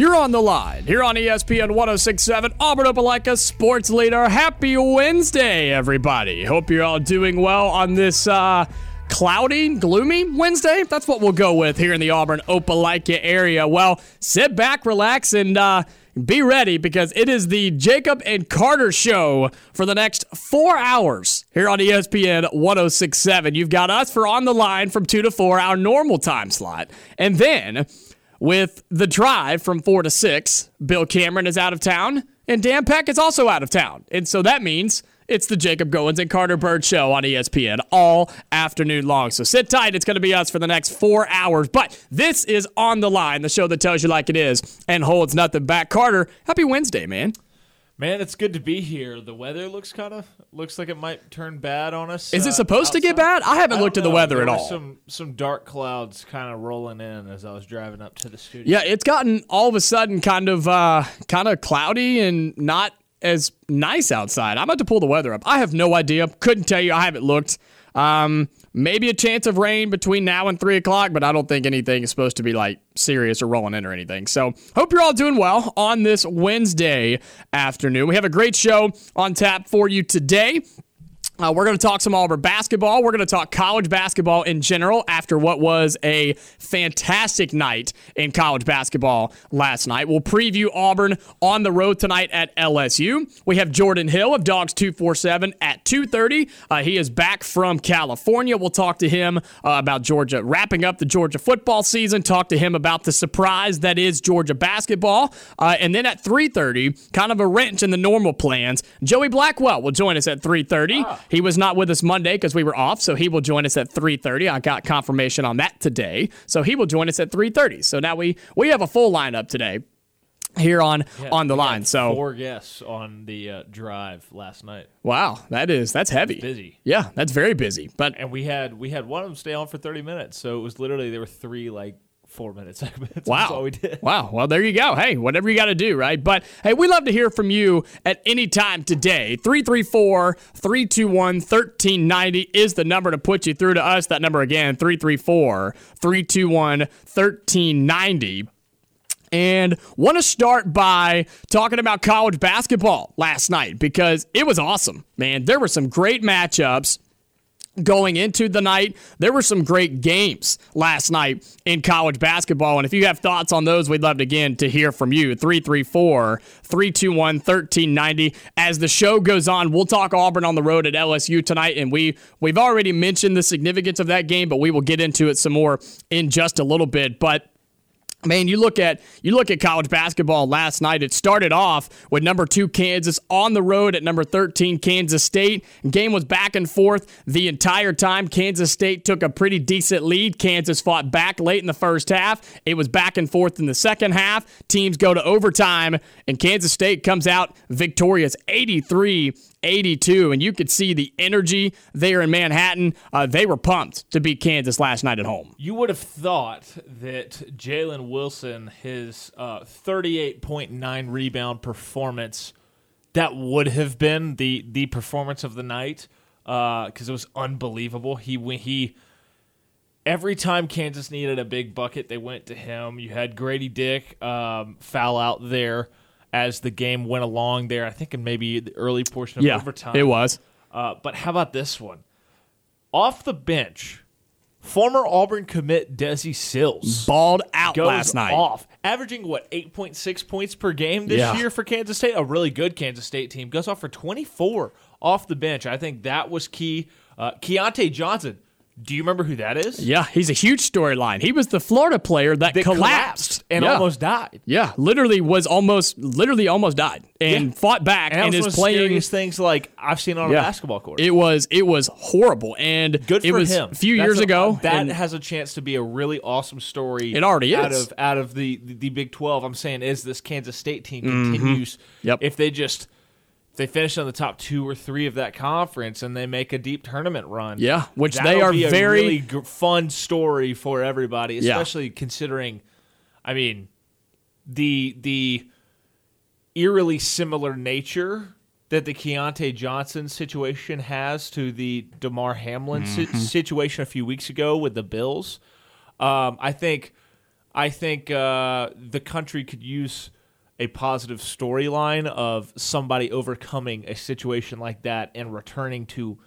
You're on the line here on ESPN 1067, Auburn Opelika Sports Leader. Happy Wednesday, everybody. Hope you're all doing well on this uh, cloudy, gloomy Wednesday. That's what we'll go with here in the Auburn Opelika area. Well, sit back, relax, and uh, be ready because it is the Jacob and Carter show for the next four hours here on ESPN 1067. You've got us for On the Line from 2 to 4, our normal time slot. And then with the drive from 4 to 6, Bill Cameron is out of town and Dan Peck is also out of town. And so that means it's the Jacob Goins and Carter Byrd show on ESPN all afternoon long. So sit tight. It's going to be us for the next four hours. But this is On the Line, the show that tells you like it is and holds nothing back. Carter, happy Wednesday, man. Man, it's good to be here. The weather looks kind of looks like it might turn bad on us. Is uh, it supposed to get bad? I haven't I looked at the weather There at all. Some some dark clouds kind of rolling in as I was driving up to the studio. Yeah, it's gotten all of a sudden kind of uh, kind of cloudy and not as nice outside. I'm about to pull the weather up. I have no idea. Couldn't tell you. I haven't looked. Um, maybe a chance of rain between now and three o'clock, but I don't think anything is supposed to be like serious or rolling in or anything. So hope you're all doing well on this Wednesday afternoon. We have a great show on tap for you today. Uh, we're going to talk some Auburn basketball. We're going to talk college basketball in general after what was a fantastic night in college basketball last night. We'll preview Auburn on the road tonight at LSU. We have Jordan Hill of Dawgs 247 at 2:30. Uh, he is back from California. We'll talk to him uh, about Georgia wrapping up the Georgia football season. Talk to him about the surprise that is Georgia basketball. Uh, and then at 3:30, kind of a wrench in the normal plans. Joey Blackwell will join us at 3:30. He was not with us Monday because we were off, so he will join us at 3:30. I got confirmation on that today, so he will join us at 3:30. So now we we have a full lineup today here on Yeah, on the line. So four guests on the uh, drive last night, wow, that is that's heavy. busy. Yeah, that's very busy. But and we had we had one of them stay on for thirty minutes. So it was literally there were three like four minute segments. Wow. We did. Wow. Well, there you go. Hey, whatever you got to do, right? But hey, we love to hear from you at any time today. 334 321 1390 is the number to put you through to us. That number again, 334 321 1390. And want to start by talking about college basketball last night because it was awesome, man. There were some great matchups going into the night. There were some great games last night in college basketball. And if you have thoughts on those, we'd love to, again to hear from you. 334 321 1390. As the show goes on, we'll talk Auburn on the road at LSU tonight. And we, we've already mentioned the significance of that game, but we will get into it some more in just a little bit. But Man, you look at you look at college basketball last night. It started off with number two Kansas on the road at number 13 Kansas State. Game was back and forth the entire time. Kansas State took a pretty decent lead. Kansas fought back late in the first half. It was back and forth in the second half. Teams go to overtime, and Kansas State comes out victorious 83 82. And you could see the energy there in Manhattan. Uh, they were pumped to beat Kansas last night at home. You would have thought that Jalen Wilson, his uh, 38.9 rebound performance, that would have been the the performance of the night because it was unbelievable. He when he every time Kansas needed a big bucket, they went to him. You had Grady Dick um, foul out there as the game went along there. I think in maybe the early portion of Yeah, overtime. it was. Uh, but how about this one? Off the bench, former Auburn commit Desi Sills Balled out last night. off, averaging what 8.6 points per game this Yeah. year for Kansas State. A really good Kansas State team goes off for 24 off the bench. I think that was key. Uh, Keyontae Johnson Do you remember who that is? Yeah, he's a huge storyline. He was the Florida player that, That collapsed. and Yeah. almost died. Yeah, literally was almost literally almost died and Yeah. fought back And, and, is one of the playing. things like I've seen on Yeah. a basketball court. It was it was horrible and Good for it was him. a few That's years a- ago. That has a chance to be a really awesome story. It already out is. of out of the, the the Big Twelve. I'm saying is this Kansas State team continues. Mm-hmm. Yep. If they just they finish on the top two or three of that conference and they make a deep tournament run. Yeah, which they are be a very- really g- fun story for everybody, Yeah. especially considering. I mean, the the eerily similar nature that the Keyontae Johnson situation has to the Damar Hamlin Mm-hmm. situation a few weeks ago with the Bills. Um, I think I think uh, the country could use a positive storyline of somebody overcoming a situation like that and returning to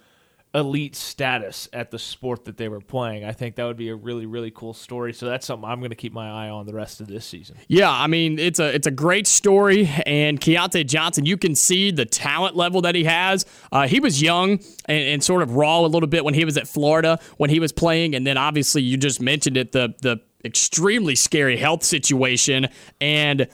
elite status at the sport that they were playing. I think that would be a really really cool story. So that's something I'm going to keep my eye on the rest of this season. Yeah, I mean it's a it's a great story, and Keyontae Johnson, you can see the talent level that he has. Uh, he was young and, and sort of raw a little bit when he was at Florida when he was playing, and then obviously you just mentioned it the the extremely scary health situation and.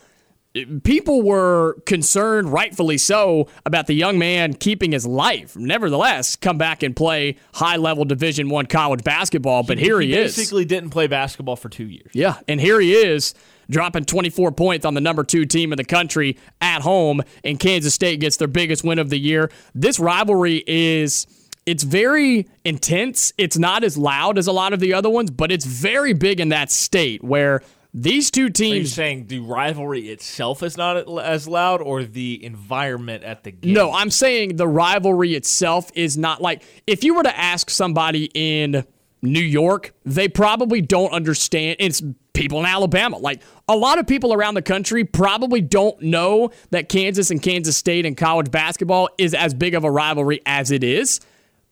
People were concerned, rightfully so, about the young man keeping his life. Nevertheless, come back and play high-level Division One college basketball. But here he, is. He basically didn't play basketball for two years. Yeah, and here he is dropping 24 points on the number two team in the country at home, and Kansas State gets their biggest win of the year. This rivalry is. It's very intense. It's not as loud as a lot of the other ones, but it's very big in that state where these two teams. Are saying the rivalry itself is not as loud, or the environment at the game? No, I'm saying the rivalry itself is not like if you were to ask somebody in New York, they probably don't understand. It's people in Alabama. Like a lot of people around the country probably don't know that Kansas and Kansas State in college basketball is as big of a rivalry as it is.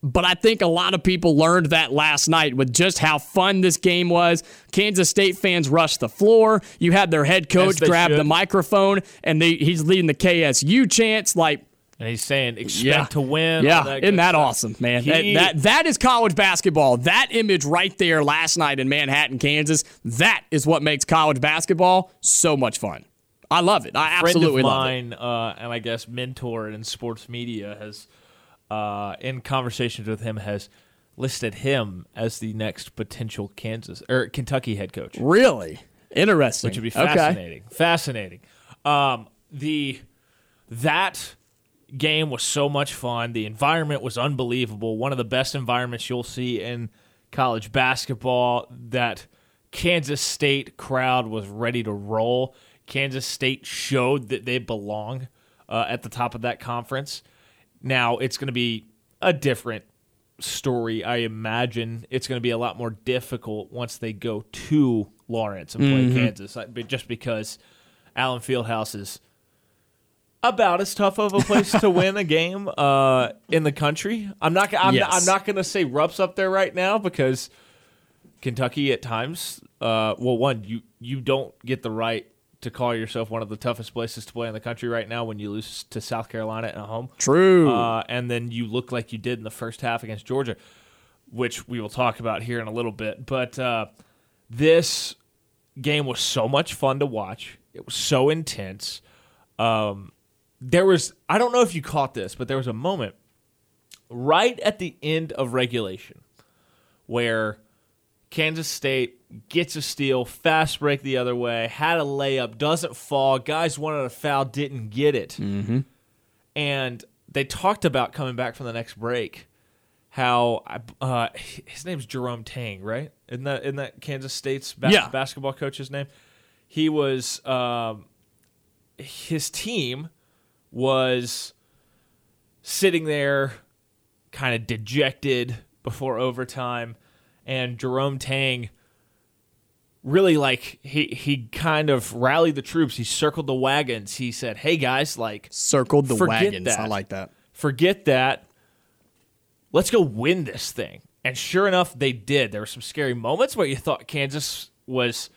But I think a lot of people learned that last night with just how fun this game was. Kansas State fans rushed the floor. You had their head coach grab the microphone and they, he's leading the KSU chants. Like, and he's saying expect yeah. to win. Yeah, that isn't that stuff. awesome, man? He- that, that that is college basketball. That image right there last night in Manhattan, Kansas. That is what makes college basketball so much fun. I love it. I friend absolutely of love it. mine, uh, and I guess mentor in sports media has, uh, in conversations with him, has listed him as the next potential Kansas or Kentucky head coach, Really interesting. which would be Okay. fascinating. Fascinating. Um, the that game was so much fun. The environment was unbelievable. One of the best environments you'll see in college basketball. That Kansas State crowd was ready to roll. Kansas State showed that they belong uh, at the top of that conference. Now it's going to be a different story. I imagine it's going to be a lot more difficult once they go to Lawrence and play Kansas, I- but just because Allen Fieldhouse is about as tough of a place to win a game uh, in the country. I'm not. I'm, Yes. I'm not going to say Rupp's up there right now because Kentucky at times. Uh, well, one you you don't get the right to call yourself one of the toughest places to play in the country right now when you lose to South Carolina at home. True. Uh, and then you look like you did in the first half against Georgia, which we will talk about here in a little bit. But uh, this game was so much fun to watch. It was so intense. Um, there was, I don't know if you caught this, but there was a moment right at the end of regulation where Kansas State gets a steal, fast break the other way, had a layup, doesn't fall. Guys wanted a foul, didn't get it. Mm-hmm. And they talked about coming back from the next break. How uh, his name's Jerome Tang, right? Isn't that isn't that Kansas State's bas- Yeah. basketball coach's name? He was um, his team was sitting there, kind of dejected before overtime, and Jerome Tang really like he he kind of rallied the troops. He circled the wagons. He said, "Hey guys, like Circled the wagons. that. I like that. forget that. Let's go win this thing." And sure enough, they did. There were some scary moments where you thought Kansas was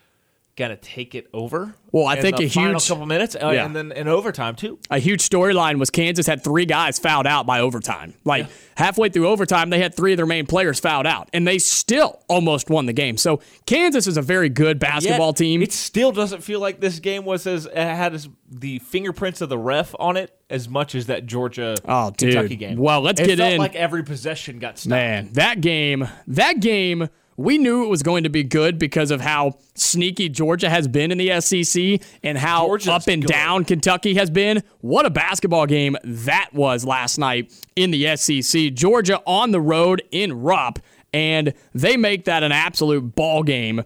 gonna take it over. Well, I in think the a final huge- couple minutes, uh, Yeah. and then in overtime too. a huge storyline was Kansas had three guys fouled out by overtime. Like halfway through overtime, they had three of their main players fouled out, and they still almost won the game. So Kansas is a very good basketball Yet, team. It still doesn't feel like this game was as had as the fingerprints of the ref on it as much as that Georgia Oh, dude. Kentucky game. Well, let's it get felt in. Like every possession got stopped. Man, that game, that game, we knew it was going to be good because of how sneaky Georgia has been in the SEC and how Georgia's up and good. down Kentucky has been. What a basketball game that was last night in the SEC. Georgia on the road in Rupp, and they make that an absolute ball game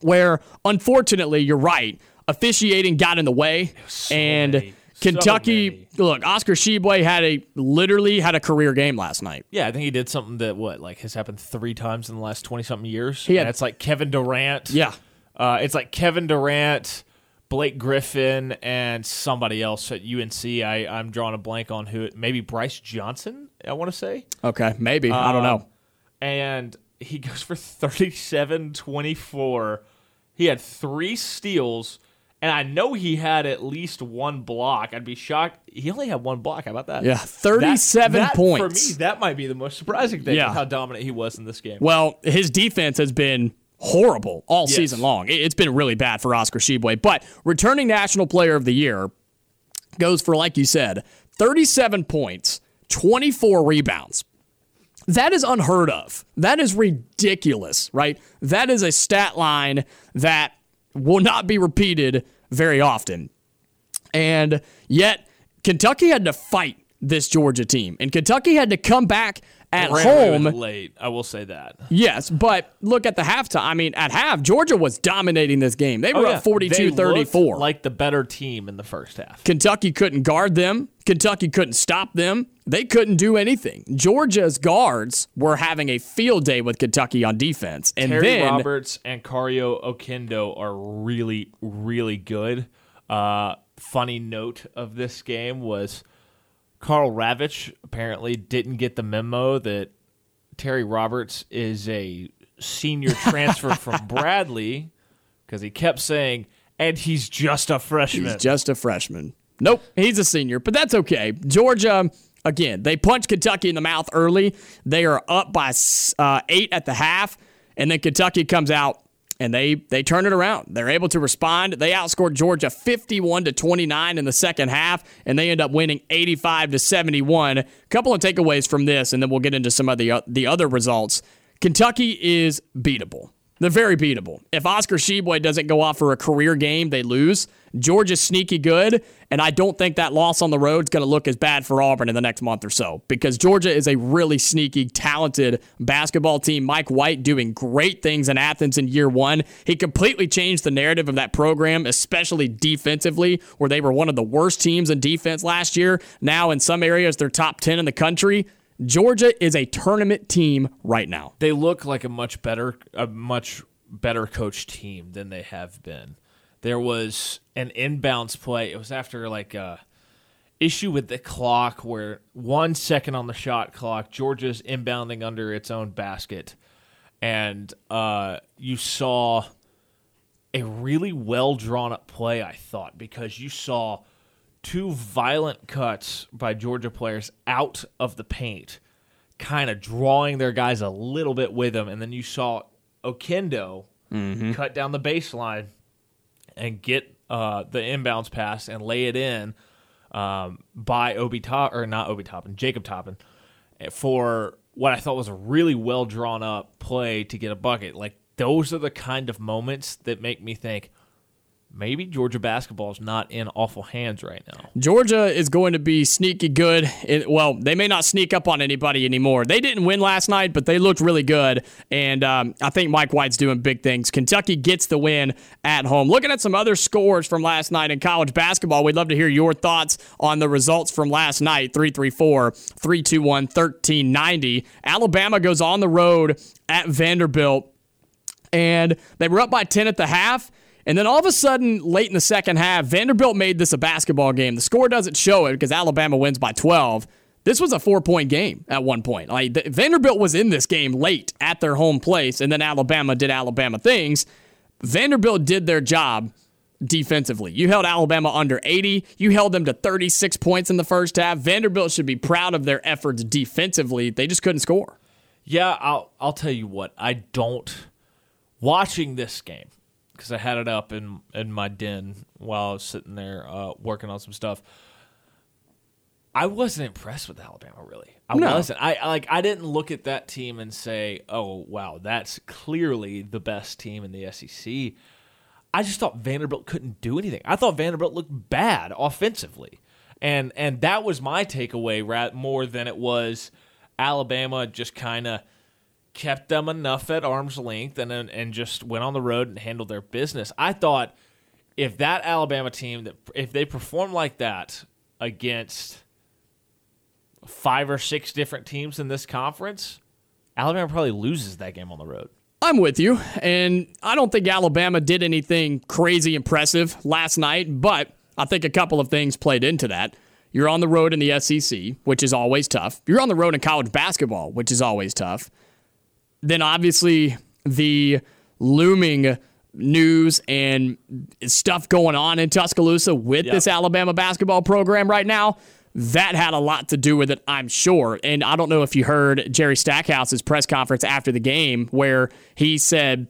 where unfortunately you're right officiating got in the way and many, so kentucky many. look oscar Tshiebwe had a literally had a career game last night Yeah, I think he did something that what like has happened three times in the last twenty something years. and it's like Kevin Durant. yeah uh, it's like Kevin Durant, Blake Griffin, and somebody else at UNC. I I'm drawing a blank on who. it- Maybe Brice Johnson. I want to say. okay maybe i don't Um, know And he goes for 37 24. He had three steals, and I know he had at least one block. I'd be shocked. He only had one block. How about that? Yeah, 37 That- that, points. For me, that might be the most surprising thing Yeah. how dominant he was in this game. Well, his defense has been horrible all Yes. season long. It's been really bad for Oscar Tshiebwe. But returning National Player of the Year goes for, like you said, 37 points, 24 rebounds. That is unheard of. That is ridiculous, right? That is a stat line that will not be repeated very often. And yet, Kentucky had to fight this Georgia team. And Kentucky had to come back at home late. I will say that. Yes, but look at the halftime. I mean, at half, Georgia was dominating this game. They were up 42 Oh, They looked 34. like the better team in the first half. Kentucky couldn't guard them. Kentucky couldn't stop them. They couldn't do anything. Georgia's guards were having a field day with Kentucky on defense. And Terry then Roberts and Kario Oquendo are really, really good. Uh, funny note of this game was Karl Ravech apparently didn't get the memo that Terry Roberts is a senior transfer from Bradley because he kept saying, and he's just a freshman. he's just a freshman. Nope, he's a senior, but that's okay. Georgia, again, they punched Kentucky in the mouth early. They are up by uh, eight at the half, and then Kentucky comes out and they they turn it around. They're able to respond. They outscored Georgia 51 to 29 in the second half, and they end up winning 85 to 71. A couple of takeaways from this, and then we'll get into some of the uh, the other results. Kentucky is beatable. They're very beatable. If Oscar Tshiebwe doesn't go off for a career game, they lose. Georgia's sneaky good, and I don't think that loss on the road is going to look as bad for Auburn in the next month or so because Georgia is a really sneaky, talented basketball team. Mike White doing great things in Athens in year one. He completely changed the narrative of that program, especially defensively, where they were one of the worst teams in defense last year. Now, in some areas, they're top 10 in the country. Georgia is a tournament team right now. they look like a much better a much better coached team than they have been. There was an inbounds play. It was after like a issue with the clock where one second on the shot clock, Georgia's inbounding under its own basket, and uh, you saw a really well drawn up play. I thought because you saw two violent cuts by Georgia players out of the paint, kind of drawing their guys a little bit with them, and then you saw Oquendo cut down the baseline and get uh, the inbounds pass and lay it in um, by Obi Top or not Obi Toppin, Jacob Toppin for what I thought was a really well drawn up play to get a bucket. Like those are the kind of moments that make me think maybe Georgia basketball is not in awful hands right now. Georgia is going to be sneaky good. Well, they may not sneak up on anybody anymore. They didn't win last night, but they looked really good. And um, I think Mike White's doing big things. Kentucky gets the win at home. Looking at some other scores from last night in college basketball, we'd love to hear your thoughts on the results from last night 334 321 1390. Alabama goes on the road at Vanderbilt and they were up by 10 at the half. And then all of a sudden, late in the second half, Vanderbilt made this a basketball game. The score doesn't show it because Alabama wins by 12. This was a four point game at one point. Like the, Vanderbilt was in this game late at their home place, and then Alabama did Alabama things. Vanderbilt did their job defensively. You held Alabama under 80. You held them to 36 points in the first half. Vanderbilt should be proud of their efforts defensively. They just couldn't score. Yeah, I'll I'll tell you what. I don't watching this game because I had it up in in my den while I was sitting there uh, working on some stuff. I wasn't impressed with Alabama really. I No. wasn't. I like I didn't look at that team and say, "Oh, wow, that's clearly the best team in the SEC." I just thought Vanderbilt couldn't do anything. I thought Vanderbilt looked bad offensively. And and that was my takeaway more than it was Alabama just kind of kept them enough at arm's length and and just went on the road and handled their business. I thought if that Alabama team that if they perform like that against five or six different teams in this conference, Alabama probably loses that game on the road. I'm with you, and I don't think Alabama did anything crazy impressive last night, but I think a couple of things played into that. You're on the road in the SEC, which is always tough. You're on the road in college basketball, which is always tough. Then obviously the looming news and stuff going on in Tuscaloosa with Yep. this Alabama basketball program right now. That had a lot to do with it, I'm sure. And I don't know if you heard Jerry Stackhouse's press conference after the game where he said,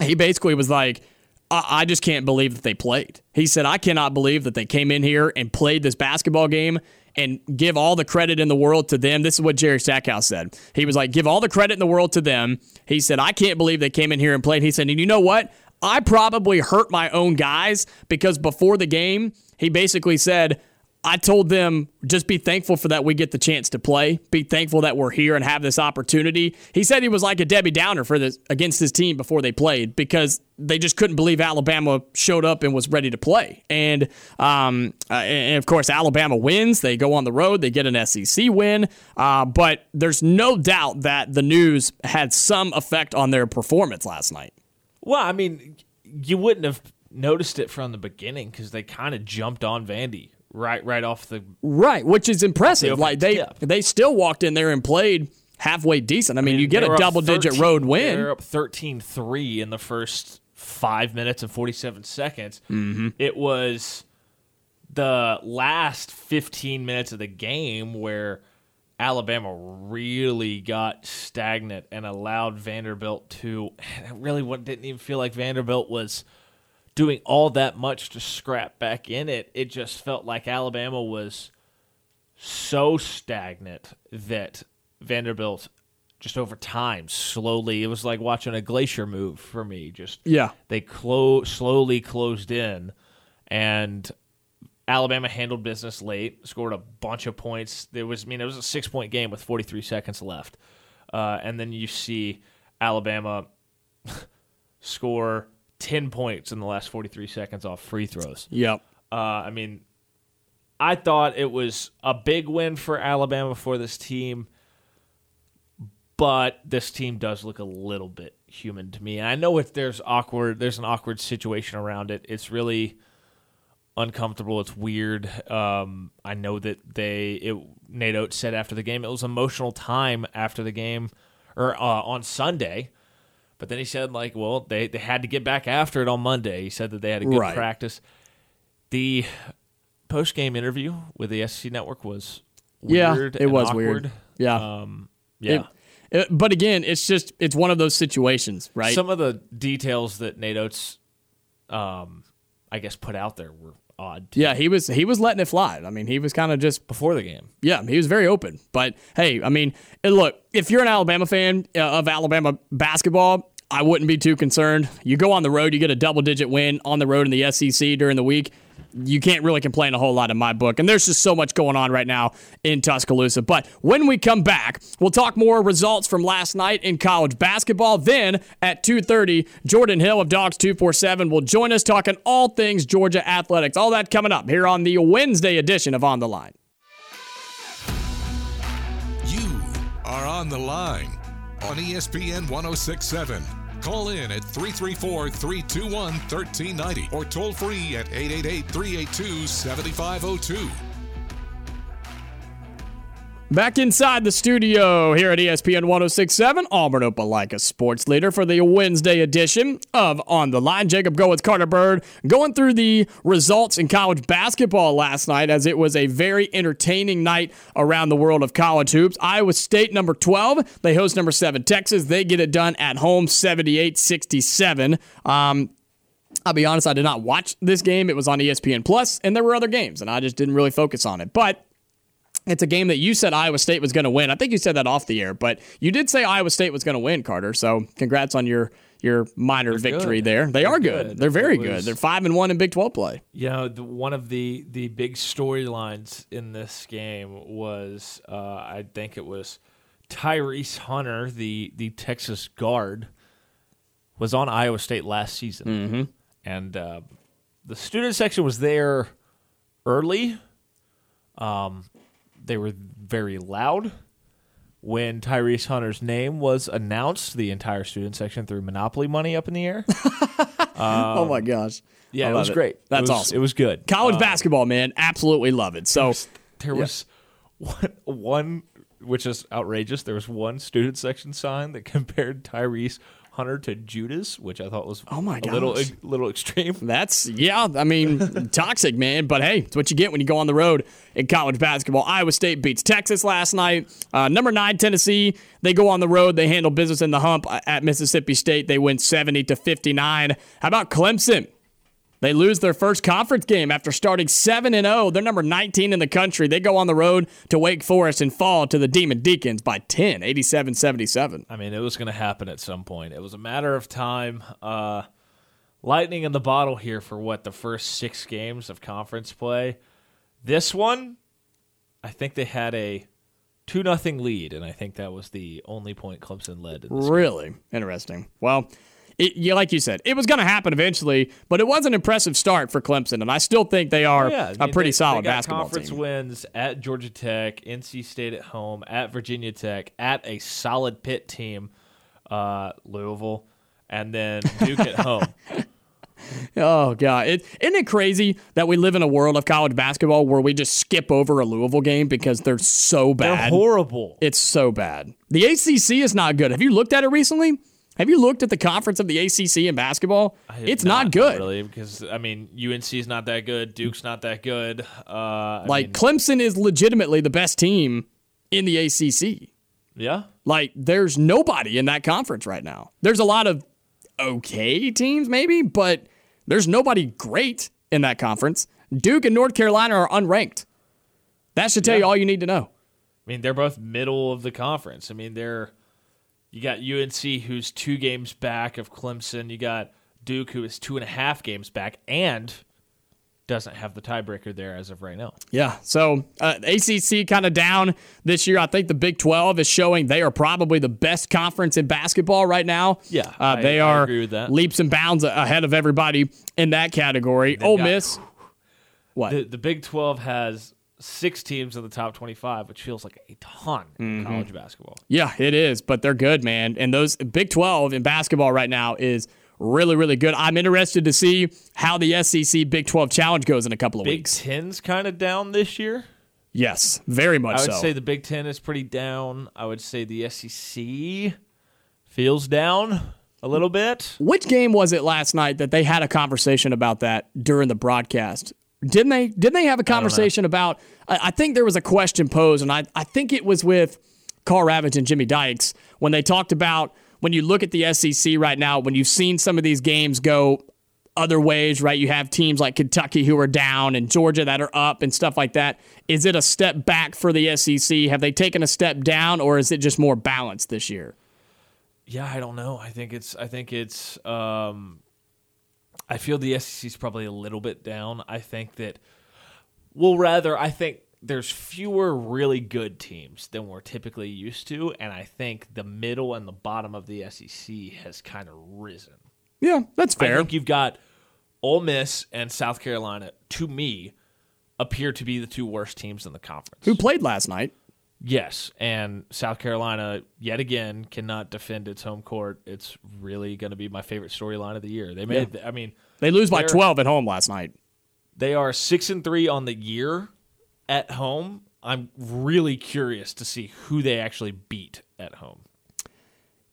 he basically was like, I, I just can't believe that they played. He said, I cannot believe that they came in here and played this basketball game and give all the credit in the world to them. This is what Jerry Stackhouse said. He was like, give all the credit in the world to them. He said, I can't believe they came in here and played. He said, and you know what? I probably hurt my own guys because before the game, he basically said, I told them just be thankful for that we get the chance to play. Be thankful that we're here and have this opportunity. He said he was like a Debbie Downer for this against his team before they played because they just couldn't believe Alabama showed up and was ready to play. And um, uh, and of course Alabama wins. They go on the road. They get an SEC win. Uh, but there's no doubt that the news had some effect on their performance last night. Well, I mean, you wouldn't have noticed it from the beginning because they kind of jumped on Vandy right right off the. Right, which is impressive. open Like they tip. they still walked in there and played halfway decent. I mean, you get a double digit 13 road They win. were up 13-3 in the first five minutes and forty seven seconds. Mm-hmm. It was the last fifteen minutes of the game where Alabama really got stagnant and allowed Vanderbilt to. It really wa- didn't even feel like Vanderbilt was doing all that much to scrap back in it. It just felt like Alabama was so stagnant that Vanderbilt just over time slowly it was like watching a glacier move for me just Yeah. they clo- slowly closed in and Alabama handled business late scored a bunch of points there was I mean it was a 6 point game with 43 seconds left uh, and then you see Alabama score 10 points in the last 43 seconds off free throws Yep. uh, I mean, I thought it was a big win for Alabama for this team, but this team does look a little bit human to me. And I know if there's awkward, there's an awkward situation around it. It's really uncomfortable. It's weird. Um, I know that they, it, Nate Oats said after the game, it was emotional time after the game or uh, on Sunday. But then he said, like, well, they, they had to get back after it on Monday. He said that they had a good Right. practice. The post game interview with the SC Network was Yeah, weird. it and was awkward. weird. Yeah. Um, yeah. It- it- but again, it's just it's one of those situations, right? Some of the details that Nate Oats, um, I guess, put out there were odd. too. yeah, he was he was letting it fly. I mean, he was kind of just Before the game. yeah, he was very open. But hey, I mean, look, if you're an Alabama fan uh, of Alabama basketball, I wouldn't be too concerned. You go on the road, you get a double digit win on the road in the SEC during the week. You can't really complain a whole lot in my book. And there's just so much going on right now in Tuscaloosa. But when we come back, we'll talk more results from last night in college basketball. Then at 2:30, Jordan Hill of Dawgs 247 will join us talking all things Georgia athletics. All that coming up here on the Wednesday edition of On the Line. You are on the line on ESPN 1067. Call in at 334 321 1390 or toll free at 888 382 7502. Back inside the studio here at ESPN 1067, Auburn Opelika sports leader for the Wednesday edition of On the Line. Jacob Go with Carter Byrd going through the results in college basketball last night as it was a very entertaining night around the world of college hoops. Iowa State, number 12, they host number 7 Texas. They get it done at home 78 67. Um, I'll be honest, I did not watch this game. It was on ESPN Plus, and there were other games, and I just didn't really focus on it. But it's a game that you said Iowa State was going to win. I think you said that off the air, but you did say Iowa State was going to win, Carter. So congrats on your your minor victory good. there. They are good. good. They're very It good. They're five and one in Big Twelve play. You know, the, one of the the big storylines in this game was, uh, I think it was Tyrese Hunter, the the Texas guard, was on Iowa State last season, mm-hmm. and uh, the student section was there early. Um, they were very loud. When Tyrese Hunter's name was announced, the entire student section threw Monopoly money up in the air. oh my gosh. Yeah, it was great. That's It was- awesome. It was good. College Uh, basketball, man, absolutely love it. So there was one, one, which is outrageous. There was one student section sign that compared Tyrese Hunter to Judas, which I thought was Oh my a little a little extreme. That's yeah. I mean, toxic, man. But hey, it's what you get when you go on the road in college basketball. Iowa State beats Texas last night. Uh, number nine Tennessee. They go on the road. They handle business in the hump at Mississippi State. They win seventy to fifty nine. How about Clemson? They lose their first conference game after starting 7 and 0. They're number 19 in the country. They go on the road to Wake Forest and fall to the Demon Deacons by 10, 87-77. I mean, it was going to happen at some point. It was a matter of time. Uh, lightning in the bottle here for what the first six games of conference play. This one, I think they had a two nothing lead, and I think that was the only point Clemson led. In this Really interesting. Well, it, yeah, like you said, it was going to happen eventually, but it was an impressive start for Clemson, and I still think they are Oh, Yeah, I a mean, pretty they- solid they got basketball conference team. wins at Georgia Tech, NC State at home, at Virginia Tech, at a solid Pitt team, uh, Louisville, and then Duke at home. Oh god, it, isn't it crazy that we live in a world of college basketball where we just skip over a Louisville game because they're so They're bad? horrible. it's so bad. The ACC is not good. Have you looked at it recently? Have you looked at the conference of the ACC in basketball? It's not, good. really, because I mean UNC is not that good, Duke's not that good. Uh, I Like mean, Clemson is legitimately the best team in the ACC. yeah, Like, there's nobody in that conference right now. There's a lot of okay teams, maybe, but there's nobody great in that conference. Duke and North Carolina are unranked. That should tell you all you need to know. I mean they're both middle of the conference. I mean they're you got UNC who's two games back of Clemson. You got Duke who is two and a half games back and doesn't have the tiebreaker there as of right now. Yeah. So uh, ACC kind of down this year. I think the Big 12 is showing they are probably the best conference in basketball right now. Yeah, Uh, I- they are agree with that. leaps and bounds ahead of everybody in that category. Ole got- Miss. What? The the Big Twelve has six teams in the top twenty five, which feels like a ton Mm-hmm. in college basketball. Yeah, it is, but they're good, man. And those Big 12 in basketball right now is really, really good. I'm interested to see how the SEC Big 12 challenge goes in a couple of weeks. Big weeks. Ten's kind of down this year. Yes, very much I would so. say the Big Ten is pretty down. I would say the SEC feels down a little bit. Which game was it last night that they had a conversation about that during the broadcast? Didn't they? Didn't they have a conversation about? I, I think there was a question posed, and I, I think it was with Karl Ravech and Jimmy Dykes when they talked about when you look at the SEC right now, when you've seen some of these games go other ways, right? You have teams like Kentucky who are down and Georgia that are up and stuff like that. Is it a step back for the SEC? Have they taken a step down, or is it just more balanced this year? Yeah, I don't know. I think it's. I think it's. Um, I feel the SEC is probably a little bit down. I think that. Well, rather, I think there's fewer really good teams than we're typically used to, and I think the middle and the bottom of the SEC has kind of risen. Yeah, that's fair. I think you've got Ole Miss and South Carolina. To me, appear to be the two worst teams in the conference. Who played last night? Yes, and South Carolina yet again cannot defend its home court. It's really going to be my favorite storyline of the year. They made, I mean, They lose by 12 at home last night. they are six and three on the year at home. I'm really curious to see who they actually beat at home.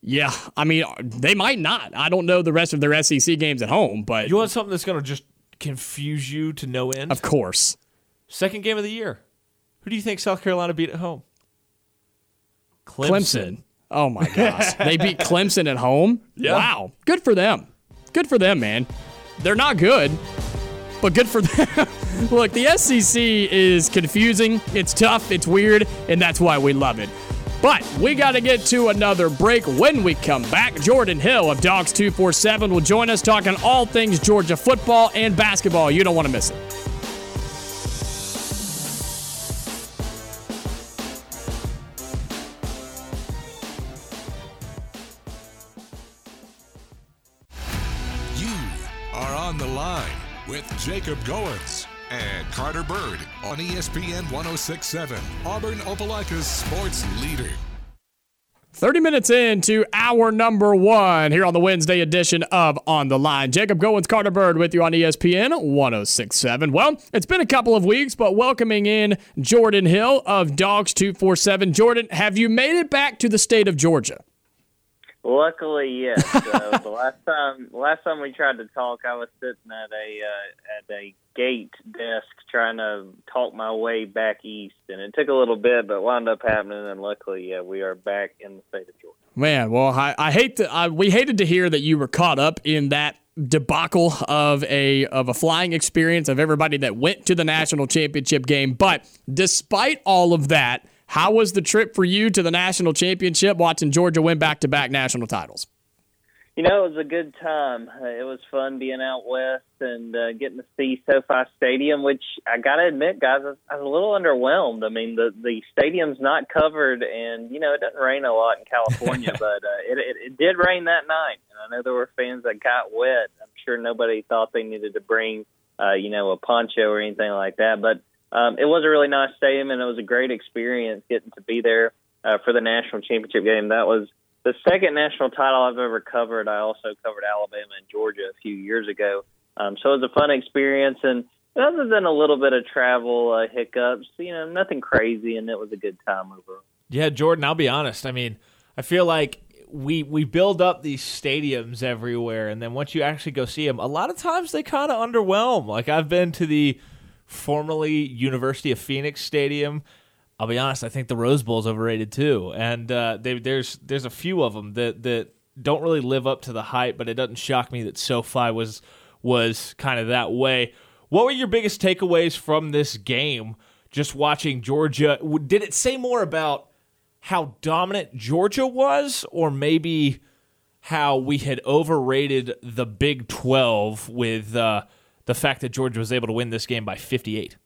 Yeah, I mean, they might not. I don't know the rest of their SEC games at home, but You want something that's going to just confuse you to no end? of course. Second game of the year. Who do you think South Carolina beat at home? Clemson. Oh my gosh. they beat Clemson at home? Yeah. Wow. Good for them. Good for them, man. They're not good, but good for them. Look, the SEC is confusing, it's tough, it's weird, and that's why we love it. But we got to get to another break. When we come back, Jordan Hill of Dawgs 247 will join us talking all things Georgia football and basketball. You don't want to miss it. On the line with Jacob Goins and Carter Byrd on ESPN 1067, Auburn Opelika's sports leader. 30 minutes into hour number one here on the Wednesday edition of On the Line. Jacob Goins, Carter Byrd with you on ESPN 1067. Well, it's been a couple of weeks, but welcoming in Jordan Hill of Dawgs 247. Jordan, have you made it back to the state of Georgia? Luckily, yes. So the last time, last time we tried to talk, I was sitting at a uh, at a gate desk trying to talk my way back east, and it took a little bit, but wound up happening. And luckily, yeah, we are back in the state of Georgia. Man, well, I, I hate to, I, we hated to hear that you were caught up in that debacle of a of a flying experience of everybody that went to the national championship game. But despite all of that, how was the trip for you to the national championship watching Georgia win back to back national titles? You know, it was a good time. Uh, it was fun being out west and uh, getting to see SoFi Stadium, which I got to admit, guys, I was, I was a little underwhelmed. I mean, the the stadium's not covered, and you know, it doesn't rain a lot in California, but uh, it, it it did rain that night, and I know there were fans that got wet. I'm sure nobody thought they needed to bring, uh, you know, a poncho or anything like that, but um, it was a really nice stadium, and it was a great experience getting to be there uh, for the national championship game. That was the second national title I've ever covered. I also covered Alabama and Georgia a few years ago, um, so it was a fun experience. And other than a little bit of travel uh, hiccups, you know, nothing crazy, and it was a good time overall. Yeah, Jordan, I'll be honest. I mean, I feel like we we build up these stadiums everywhere, and then once you actually go see them, a lot of times they kind of underwhelm. Like I've been to the formerly University of Phoenix Stadium. I'll be honest. I think the Rose Bowl is overrated too, and uh, they, there's there's a few of them that that don't really live up to the hype. But it doesn't shock me that SoFi was was kind of that way. What were your biggest takeaways from this game? Just watching Georgia, did it say more about how dominant Georgia was, or maybe how we had overrated the Big 12 with uh, the fact that Georgia was able to win this game by 58?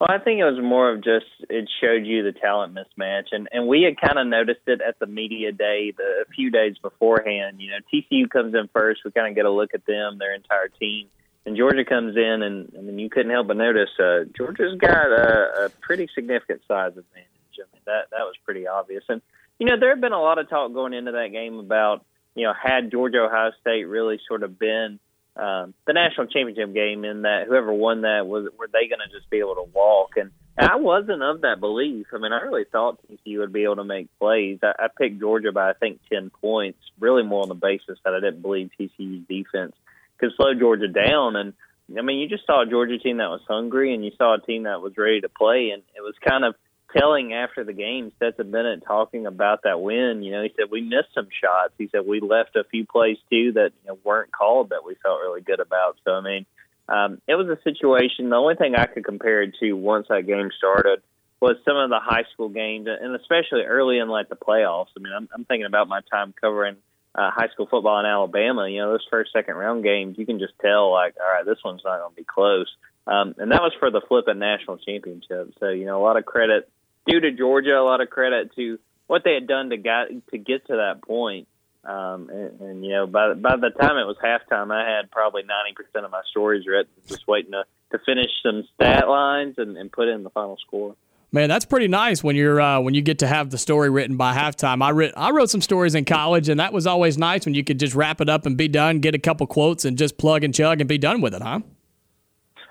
Well, I think it was more of just it showed you the talent mismatch, and and we had kind of noticed it at the media day the a few days beforehand. You know, TCU comes in first, we kind of get a look at them, their entire team, and Georgia comes in, and I mean you couldn't help but notice uh, Georgia's got a, a pretty significant size advantage. I mean that that was pretty obvious, and you know there had been a lot of talk going into that game about you know had Georgia Ohio State really sort of been um, the national championship game in that whoever won that was were they going to just be able to walk and, and I wasn't of that belief. I mean, I really thought TCU would be able to make plays. I, I picked Georgia by I think ten points, really more on the basis that I didn't believe TCU's defense could slow Georgia down. And I mean, you just saw a Georgia team that was hungry, and you saw a team that was ready to play, and it was kind of telling after the game, Stetson Bennett talking about that win. You know, he said we missed some shots. He said we left a few plays too that you know, weren't called that we felt really good about. So I mean, um, it was a situation. The only thing I could compare it to once that game started was some of the high school games, and especially early in like the playoffs. I mean, I'm, I'm thinking about my time covering uh, high school football in Alabama. You know, those first second round games, you can just tell like, all right, this one's not going to be close. Um, and that was for the flipping national championship. So you know, a lot of credit due to Georgia, a lot of credit to what they had done to get to get to that point. Um, and, and you know, by by the time it was halftime, I had probably ninety percent of my stories written, just waiting to to finish some stat lines and, and put in the final score. Man, that's pretty nice when you're uh, when you get to have the story written by halftime. I writ I wrote some stories in college, and that was always nice when you could just wrap it up and be done, get a couple quotes, and just plug and chug and be done with it, huh?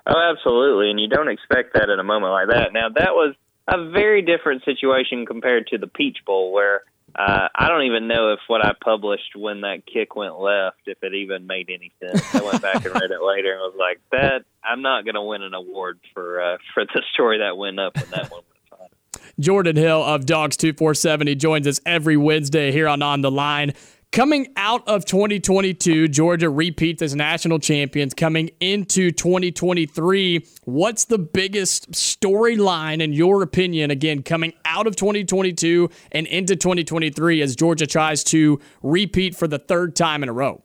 Oh, absolutely, and you don't expect that in a moment like that. Now that was a very different situation compared to the Peach Bowl, where uh, I don't even know if what I published when that kick went left, if it even made any sense. I went back and read it later and was like, "That I'm not going to win an award for uh, for the story that went up when that one went fine." Jordan Hill of Dawgs Two Four Seven. He joins us every Wednesday here on On the Line. Coming out of 2022, Georgia repeats as national champions. Coming into 2023, what's the biggest storyline, in your opinion, again, coming out of 2022 and into 2023 as Georgia tries to repeat for the third time in a row?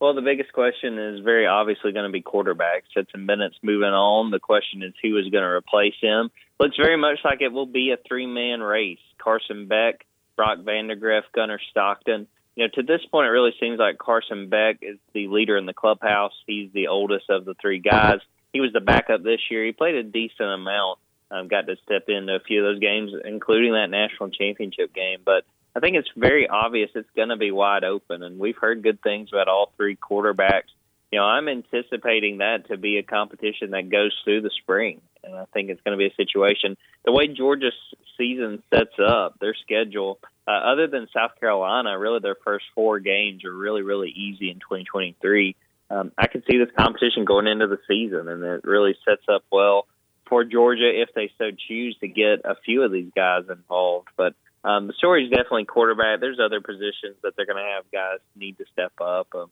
Well, the biggest question is very obviously going to be quarterback. Stetson Bennett's moving on. The question is who is going to replace him. Looks very much like it will be a three man race. Carson Beck Brock Vandagriff, Gunnar Stockton. You know, to this point, it really seems like Carson Beck is the leader in the clubhouse. He's the oldest of the three guys. He was the backup this year. He played a decent amount. Um, got to step into a few of those games, including that national championship game. But I think it's very obvious it's going to be wide open, and we've heard good things about all three quarterbacks. You know, I'm anticipating that to be a competition that goes through the spring, and I think it's going to be a situation. The way Georgia's season sets up, their schedule, uh, other than South Carolina, really their first four games are really, really easy in 2023. Um, I can see this competition going into the season, and it really sets up well for Georgia if they so choose to get a few of these guys involved. But um, the story is definitely quarterback. There's other positions that they're going to have guys need to step up. Um,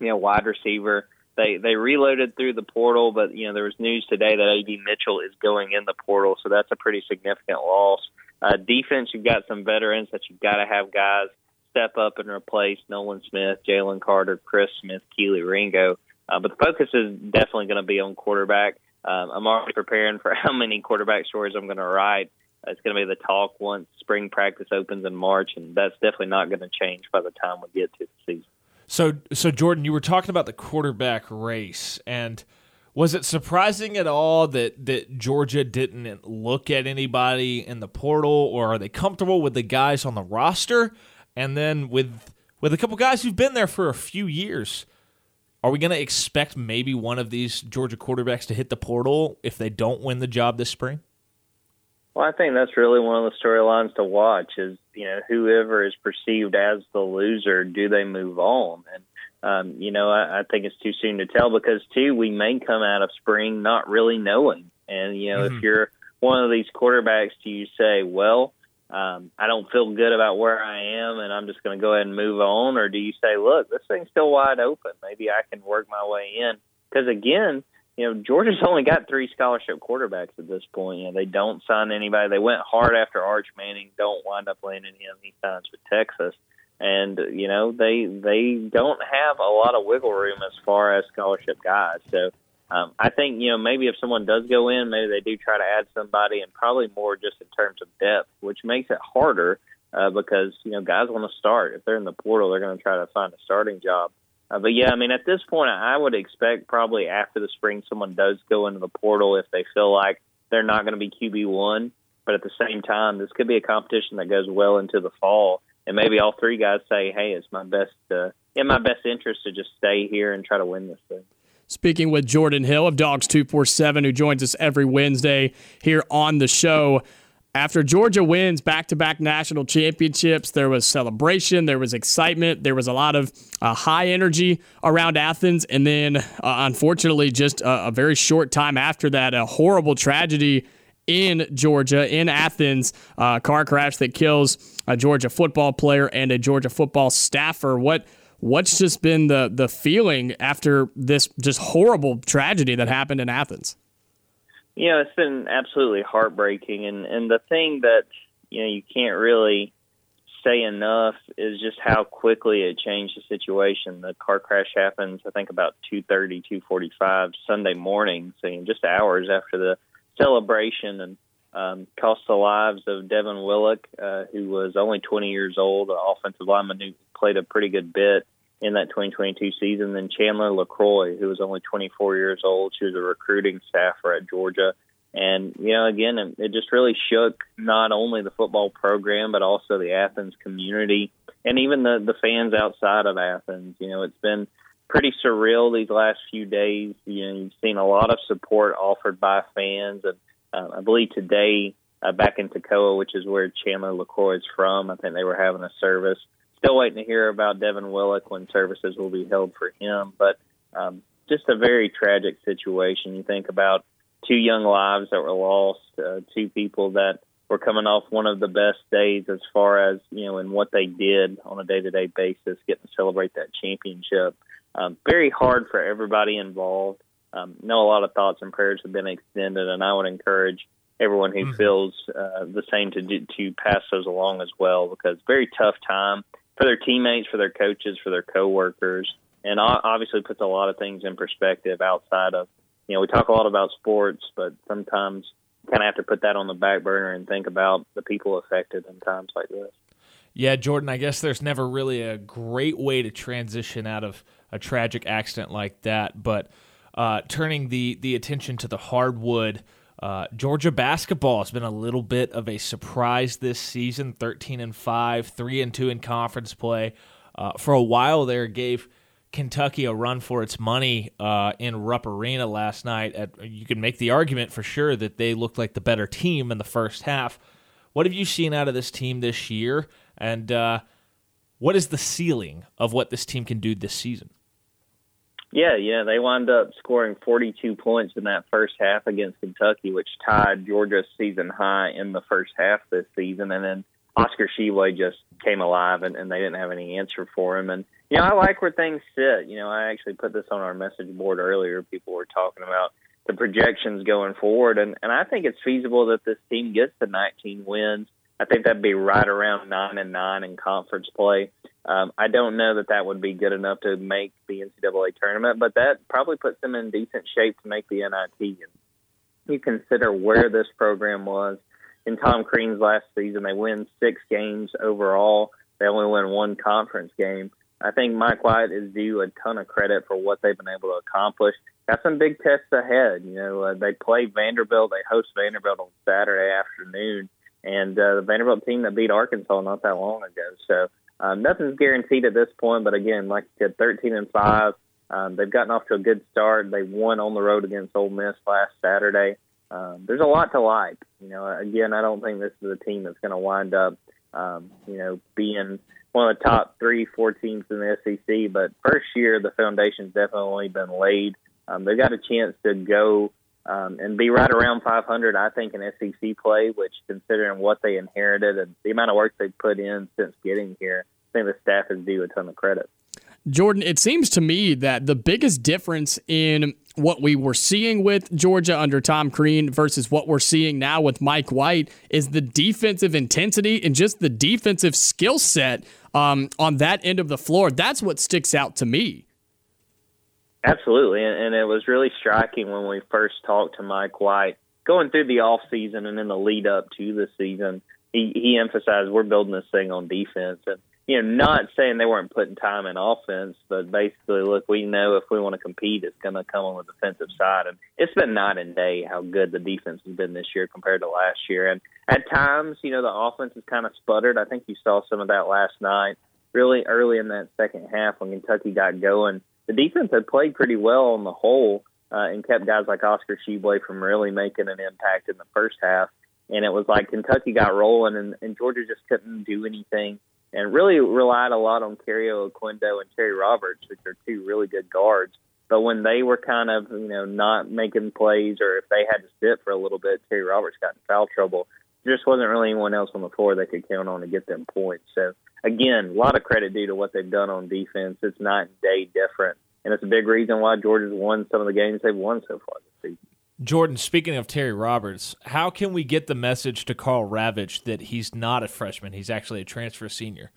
you know, wide receiver. They they reloaded through the portal, but you know there was news today that Ad Mitchell is going in the portal, so that's a pretty significant loss. Uh, defense, you've got some veterans that you've got to have guys step up and replace Nolan Smith, Jalen Carter, Chris Smith, Kelee Ringo. Uh, but the focus is definitely going to be on quarterback. Um, I'm already preparing for how many quarterback stories I'm going to write. It's going to be the talk once spring practice opens in March, and that's definitely not going to change by the time we get to the season. So, so Jordan, you were talking about the quarterback race, and was it surprising at all that that Georgia didn't look at anybody in the portal, or are they comfortable with the guys on the roster? And then with with a couple guys who've been there for a few years, are we going to expect maybe one of these Georgia quarterbacks to hit the portal if they don't win the job this spring? Well, I think that's really one of the storylines to watch is, you know, whoever is perceived as the loser, do they move on? And, um, you know, I, I think it's too soon to tell because, too, we may come out of spring not really knowing. And, you know, mm-hmm. if you're one of these quarterbacks, do you say, well, um, I don't feel good about where I am and I'm just going to go ahead and move on? Or do you say, look, this thing's still wide open. Maybe I can work my way in? Because, again, you know, Georgia's only got three scholarship quarterbacks at this point. You know, they don't sign anybody. They went hard after Arch Manning, don't wind up landing him. He signs with Texas. And, you know, they they don't have a lot of wiggle room as far as scholarship guys. So um, I think, you know, maybe if someone does go in, maybe they do try to add somebody and probably more just in terms of depth, which makes it harder uh, because, you know, guys want to start. If they're in the portal, they're going to try to find a starting job. Uh, but yeah, I mean, at this point, I would expect probably after the spring, someone does go into the portal if they feel like they're not going to be QB one. But at the same time, this could be a competition that goes well into the fall, and maybe all three guys say, "Hey, it's my best, uh, in my best interest to just stay here and try to win this thing." Speaking with Jordan Hill of Dawgs Two Four Seven, who joins us every Wednesday here on the show. After Georgia wins back to back national championships, there was celebration, there was excitement, there was a lot of uh, high energy around Athens. And then, uh, unfortunately, just a, a, very short time after that, a horrible tragedy in Georgia, in Athens, uh, car crash that kills a Georgia football player and a Georgia football staffer. What What's just been the the feeling after this just horrible tragedy that happened in Athens? You know, it's been absolutely heartbreaking. And, and the thing that, you know, you can't really say enough is just how quickly it changed the situation. The car crash happens, I think, about 2.30, 2.45 Sunday morning, so just hours after the celebration and um, cost the lives of Devin Willock, uh, who was only 20 years old, an offensive lineman who played a pretty good bit in that 2022 season. Then Chandler LaCroix, who was only 24 years old, she was a recruiting staffer at Georgia. And, you know, again, it just really shook not only the football program, but also the Athens community and even the, the fans outside of Athens. You know, it's been pretty surreal these last few days. You know, you've seen a lot of support offered by fans and uh, I believe today uh, back in Toccoa, which is where Chandler LaCroix is from. I think they were having a service. Still waiting to hear about Devin Willock when services will be held for him. But um, just a very tragic situation. You think about two young lives that were lost, uh, two people that were coming off one of the best days as far as you know in what they did on a day-to-day basis, getting to celebrate that championship. Um, very hard for everybody involved. Um, know a lot of thoughts and prayers have been extended, and I would encourage everyone who mm-hmm. feels uh, the same to do, to pass those along as well because very tough time for their teammates, for their coaches, for their coworkers, and obviously puts a lot of things in perspective outside of you know we talk a lot about sports, but sometimes kind of have to put that on the back burner and think about the people affected in times like this. Yeah, Jordan, I guess there's never really a great way to transition out of a tragic accident like that, but uh, turning the the attention to the hardwood uh, Georgia basketball has been a little bit of a surprise this season 13 and 5, 3 and 2 in conference play. Uh, for a while there, gave Kentucky a run for its money uh, in Rupp Arena last night. At, you can make the argument for sure that they looked like the better team in the first half. What have you seen out of this team this year? And uh, what is the ceiling of what this team can do this season? Yeah, yeah, they wound up scoring 42 points in that first half against Kentucky, which tied Georgia's season high in the first half this season. And then Oscar Tshiebwe just came alive, and, and they didn't have any answer for him. And you know, I like where things sit. You know, I actually put this on our message board earlier. People were talking about the projections going forward, and and I think it's feasible that this team gets to 19 wins. I think that'd be right around nine and nine in conference play. Um, I don't know that that would be good enough to make the NCAA tournament, but that probably puts them in decent shape to make the NIT. You consider where this program was in Tom Crean's last season, they win six games overall. They only win one conference game. I think Mike White is due a ton of credit for what they've been able to accomplish. Got some big tests ahead. You know, uh, they play Vanderbilt. They host Vanderbilt on Saturday afternoon, and uh, the Vanderbilt team that beat Arkansas not that long ago. So um, nothing's guaranteed at this point, but again, like you said, 13 and five. Um, they've gotten off to a good start. They won on the road against Ole Miss last Saturday. Um, there's a lot to like. You know, again, I don't think this is a team that's going to wind up, um, you know, being one of the top three, four teams in the SEC. But first year, the foundation's definitely been laid. Um, they've got a chance to go um, and be right around 500, I think, in SEC play, which, considering what they inherited and the amount of work they've put in since getting here, I think the staff is due a ton of credit. Jordan, it seems to me that the biggest difference in what we were seeing with Georgia under Tom Crean versus what we're seeing now with Mike White is the defensive intensity and just the defensive skill set um, on that end of the floor. That's what sticks out to me. Absolutely, and, it was really striking when we first talked to Mike White going through the off season and in the lead up to the season. He, he emphasized we're building this thing on defense, and you know, not saying they weren't putting time in offense, but basically, look, we know if we want to compete, it's going to come on the defensive side, and it's been night and day how good the defense has been this year compared to last year. And at times, you know, the offense has kind of sputtered. I think you saw some of that last night, really early in that second half when Kentucky got going the defense had played pretty well on the whole uh, and kept guys like Oscar Tshiebwe from really making an impact in the first half. And it was like Kentucky got rolling, and, and Georgia just couldn't do anything, and really relied a lot on Kario Oquendo and Terry Roberts, which are two really good guards. But when they were kind of, you know, not making plays, or if they had to sit for a little bit, Terry Roberts got in foul trouble. There just wasn't really anyone else on the floor they could count on to get them points. So again, a lot of credit due to what they've done on defense. It's night and day different, and it's a big reason why Georgia's won some of the games they've won so far this season. Jordan, speaking of Terry Roberts, how can we get the message to Karl Ravech that he's not a freshman? He's actually a transfer senior.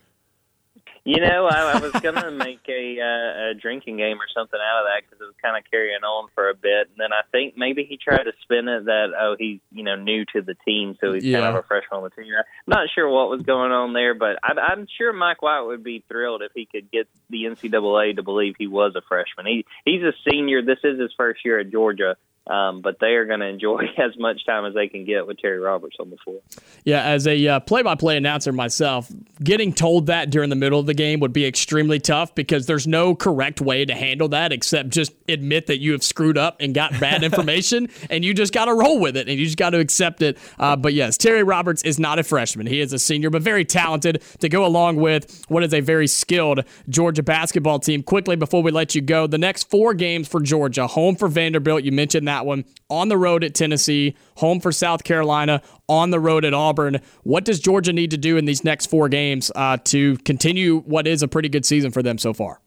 You know, I, I was gonna make a, uh, a drinking game or something out of that because it was kind of carrying on for a bit, and then I think maybe he tried to spin it that oh he's you know new to the team, so he's yeah. kind of a freshman on the team. I'm not sure what was going on there, but I, I'm sure Mike White would be thrilled if he could get the NCAA to believe he was a freshman. He he's a senior. This is his first year at Georgia, Um, but they are going to enjoy as much time as they can get with Terry Roberts on the floor. Yeah, as a uh, play-by-play announcer myself, getting told that during the middle of the game would be extremely tough because there's no correct way to handle that except just admit that you have screwed up and got bad information, and you just got to roll with it and you just got to accept it. Uh, but yes, Terry Roberts is not a freshman; he is a senior, but very talented to go along with what is a very skilled Georgia basketball team. Quickly before we let you go, the next four games for Georgia: home for Vanderbilt. You mentioned that that one. On the road at Tennessee, home for South Carolina, on the road at Auburn. What does Georgia need to do in these next four games uh, to continue what is a pretty good season for them so far?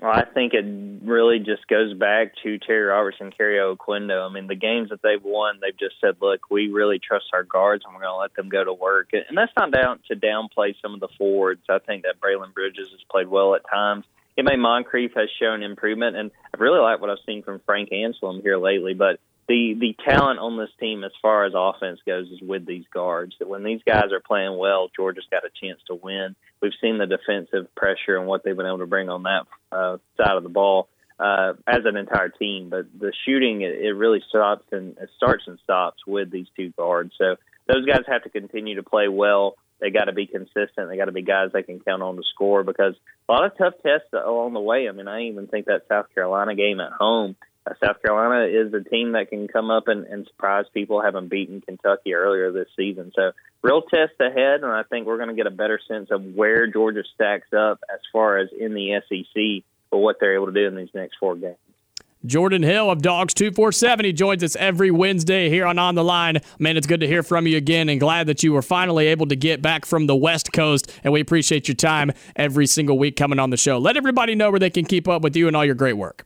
Well, I think it really just goes back to Terry Robertson, Kario Oquendo. I mean, the games that they've won, they've just said, "Look, we really trust our guards, and we're going to let them go to work." And that's not down to downplay some of the forwards. I think that Braelen Bridges has played well at times. Imay Moncrieffe has shown improvement, and I really like what I've seen from Frank Anselem here lately. But the the talent on this team, as far as offense goes, is with these guards. That when these guys are playing well, Georgia's got a chance to win. We've seen the defensive pressure and what they've been able to bring on that uh, side of the ball uh, as an entire team. But the shooting, it, it really stops and it starts and stops with these two guards. So those guys have to continue to play well they got to be consistent. They got to be guys they can count on to score because a lot of tough tests along the way. I mean, I even think that South Carolina game at home. Uh, South Carolina is a team that can come up and, and surprise people, having beaten Kentucky earlier this season. So, real test ahead, and I think we're going to get a better sense of where Georgia stacks up as far as in the SEC for what they're able to do in these next four games. Jordan Hill of Dawgs 247. He joins us every Wednesday here on On the Line. Man, it's good to hear from you again and glad that you were finally able to get back from the West Coast. And we appreciate your time every single week coming on the show. Let everybody know where they can keep up with you and all your great work.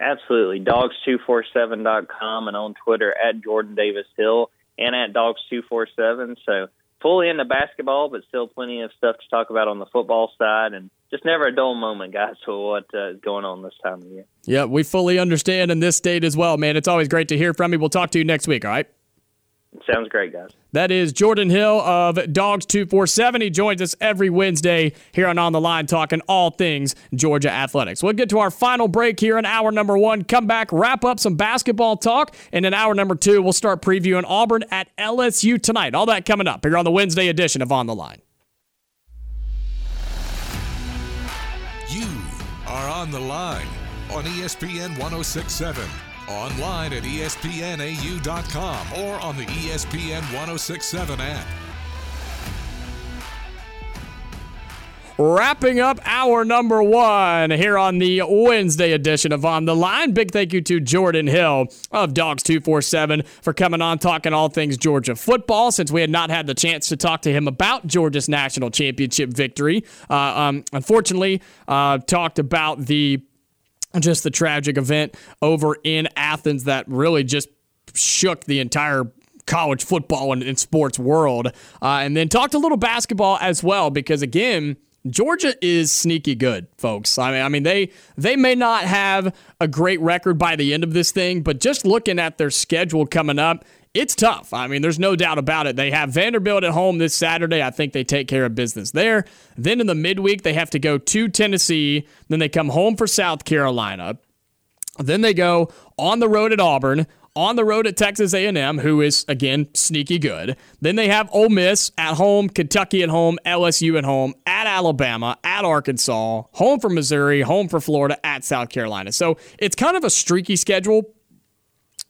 Absolutely. Dawgs247.com and on Twitter at Jordan Davis Hill and at Dawgs247. So fully into basketball, but still plenty of stuff to talk about on the football side and just never a dull moment, guys, for what uh, is going on this time of year. Yeah, we fully understand in this state as well, man. It's always great to hear from you. We'll talk to you next week, all right? Sounds great, guys. That is Jordan Hill of Dawgs247. He joins us every Wednesday here on On the Line talking all things Georgia athletics. We'll get to our final break here in hour number one, come back, wrap up some basketball talk, and in hour number two, we'll start previewing Auburn at LSU tonight. All that coming up here on the Wednesday edition of On the Line. Are on the line on ESPN 1067 online at espnau.com or on the ESPN 1067 app. Wrapping up our number one here on the Wednesday edition of On the Line. Big thank you to Jordan Hill of Dawgs247 for coming on talking all things Georgia football since we had not had the chance to talk to him about Georgia's national championship victory. Uh, um, unfortunately, uh, talked about the just the tragic event over in Athens that really just shook the entire college football and, and sports world. Uh, and then talked a little basketball as well, because again, Georgia is sneaky good, folks. I mean, I mean they they may not have a great record by the end of this thing, but just looking at their schedule coming up, it's tough. I mean, there's no doubt about it. They have Vanderbilt at home this Saturday. I think they take care of business there. Then in the midweek, they have to go to Tennessee. Then they come home for South Carolina. Then they go on the road at Auburn, on the road at Texas A&M, who is again sneaky good. Then they have Ole Miss at home, Kentucky at home, LSU at home, at Alabama, at Arkansas, home for Missouri, home for Florida, at South Carolina. So it's kind of a streaky schedule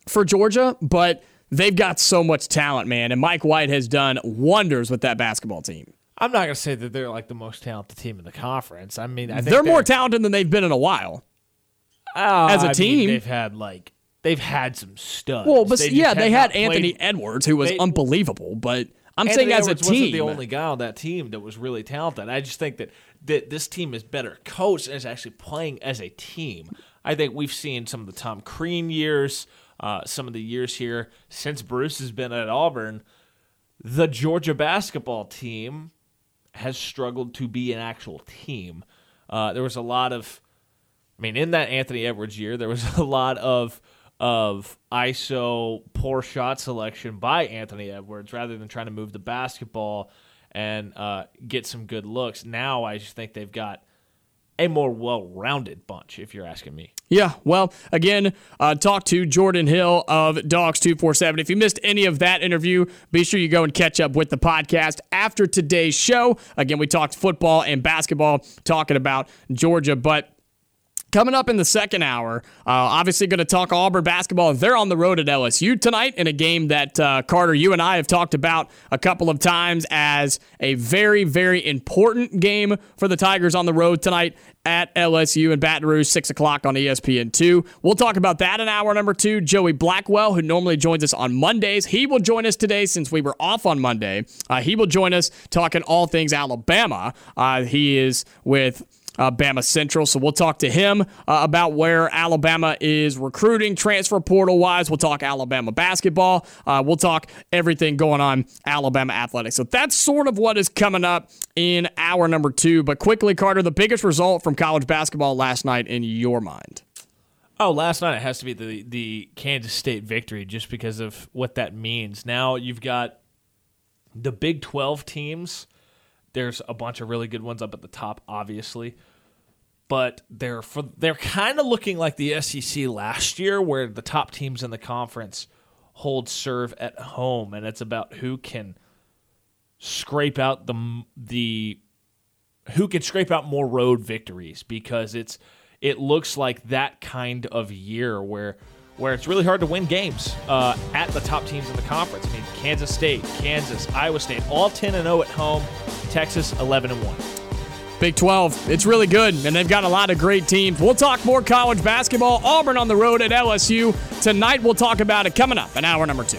for Georgia, but they've got so much talent, man. And Mike White has done wonders with that basketball team. I'm not going to say that they're like the most talented team in the conference. I mean, I think they're, they're more talented than they've been in a while. Uh, As a I team, mean, they've had like they've had some studs. well, but They yeah, they had played- Anthony Edwards, who was they- unbelievable. But I'm Anthony saying as a team, wasn't the only guy on that team that was really talented. I just think that that this team is better coached and is actually playing as a team. I think we've seen some of the Tom Crean years, uh, some of the years here since Bruce has been at Auburn. The Georgia basketball team has struggled to be an actual team. Uh, there was a lot of, I mean, in that Anthony Edwards year, there was a lot of of ISO poor shot selection by Anthony Edwards rather than trying to move the basketball and uh, get some good looks. Now I just think they've got a more well-rounded bunch, if you're asking me. Yeah, well, again, uh, talk to Jordan Hill of Dawgs Two Four Seven. If you missed any of that interview, be sure you go and catch up with the podcast after today's show. Again, we talked football and basketball, talking about Georgia, but Coming up in the second hour, uh, obviously going to talk Auburn basketball. They're on the road at LSU tonight in a game that uh, Carter, you and I have talked about a couple of times as a very, very important game for the Tigers on the road tonight at LSU in Baton Rouge, 6 o'clock on ESPN2. We'll talk about that in hour number two. Joey Blackwell, who normally joins us on Mondays, he will join us today since we were off on Monday. Uh, he will join us talking all things Alabama. Uh, he is with Bama Central. So we'll talk to him uh, about where Alabama is recruiting transfer portal wise. We'll talk Alabama basketball. Uh, we'll talk everything going on Alabama athletics. So that's sort of what is coming up in hour number two. But quickly, Carter, the biggest result from college basketball last night in your mind? Oh, last night it has to be the the Kansas State victory, just because of what that means. Now you've got the Big Twelve teams there's a bunch of really good ones up at the top, obviously. But they're for they're kind of looking like the SEC last year, where the top teams in the conference hold serve at home, and it's about who can scrape out the the who can scrape out more road victories because it's it looks like that kind of year where where it's really hard to win games uh, at the top teams in the conference. I mean, Kansas State, Kansas, Iowa State, all 10 and 0 at home. Texas 11 and 1. Big 12. It's really good, and they've got a lot of great teams. We'll talk more college basketball. Auburn on the road at LSU. Tonight, we'll talk about it coming up in hour number two.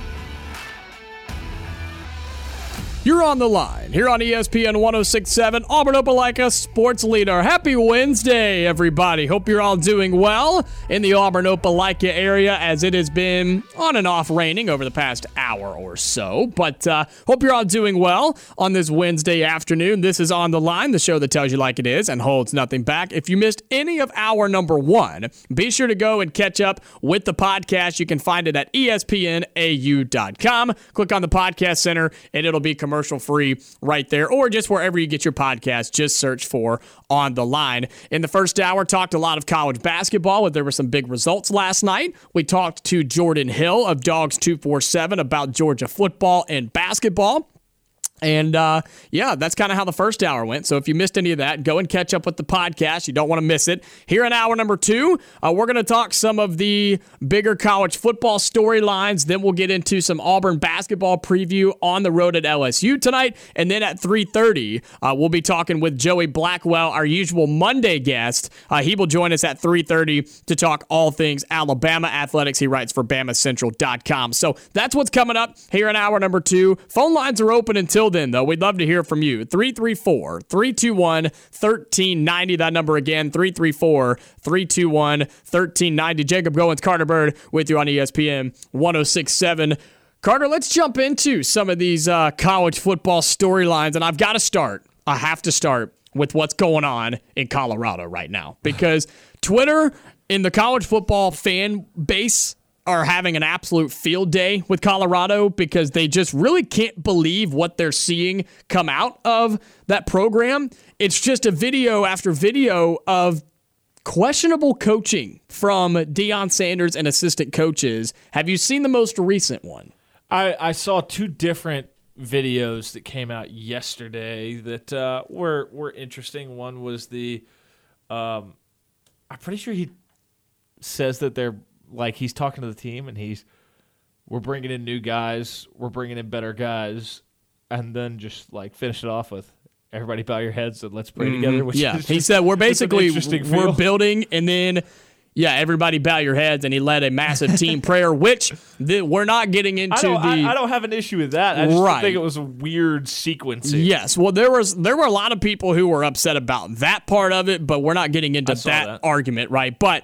You're on the line here on ESPN 1067, Auburn Opelika Sports Leader. Happy Wednesday, everybody. Hope you're all doing well in the Auburn Opelika area as it has been on and off raining over the past hour or so. But uh, hope you're all doing well on this Wednesday afternoon. This is On the Line, the show that tells you like it is and holds nothing back. If you missed any of hour number one, be sure to go and catch up with the podcast. You can find it at espnau.com. Click on the podcast center and it'll be commercial free right there, or just wherever you get your podcast. Just search for On the Line. In the first hour, talked a lot of college basketball. There were some big results last night. We talked to Jordan Hill of Dawgs 247 about Georgia football and basketball. And uh, yeah, that's kind of how the first hour went. So if you missed any of that, go and catch up with the podcast. You don't want to miss it. Here in hour number two, uh, we're going to talk some of the bigger college football storylines. Then we'll get into some Auburn basketball preview on the road at LSU tonight. And then at 3.30, uh, we'll be talking with Joey Blackwell, our usual Monday guest. Uh, he will join us at 3.30 to talk all things Alabama athletics. He writes for BamaCentral.com. So that's what's coming up here in hour number two. Phone lines are open until then, though, we'd love to hear from you. 334 321 1390. That number again, 334 321 1390. Jacob Goins, Carter Byrd with you on ESPN 1067. Carter, let's jump into some of these uh, college football storylines. And I've got to start. I have to start with what's going on in Colorado right now because Twitter in the college football fan base are having an absolute field day with Colorado because they just really can't believe what they're seeing come out of that program. It's just a video after video of questionable coaching from Deion Sanders and assistant coaches. Have you seen the most recent one? I, I saw two different videos that came out yesterday that uh, were were interesting. One was the, um, I'm pretty sure he says that they're like he's talking to the team and he's we're bringing in new guys, we're bringing in better guys, and then just like finish it off with everybody bow your heads and let's pray together. Which Mm-hmm. Yeah, he just- said we're basically we're building, and then yeah, everybody bow your heads, and he led a massive team prayer, which the, we're not getting into I don't, the. I, I don't have an issue with that. I just Right. think it was a weird sequencing. Yes, well, there was there were a lot of people who were upset about that part of it, but we're not getting into that, that. argument, right? But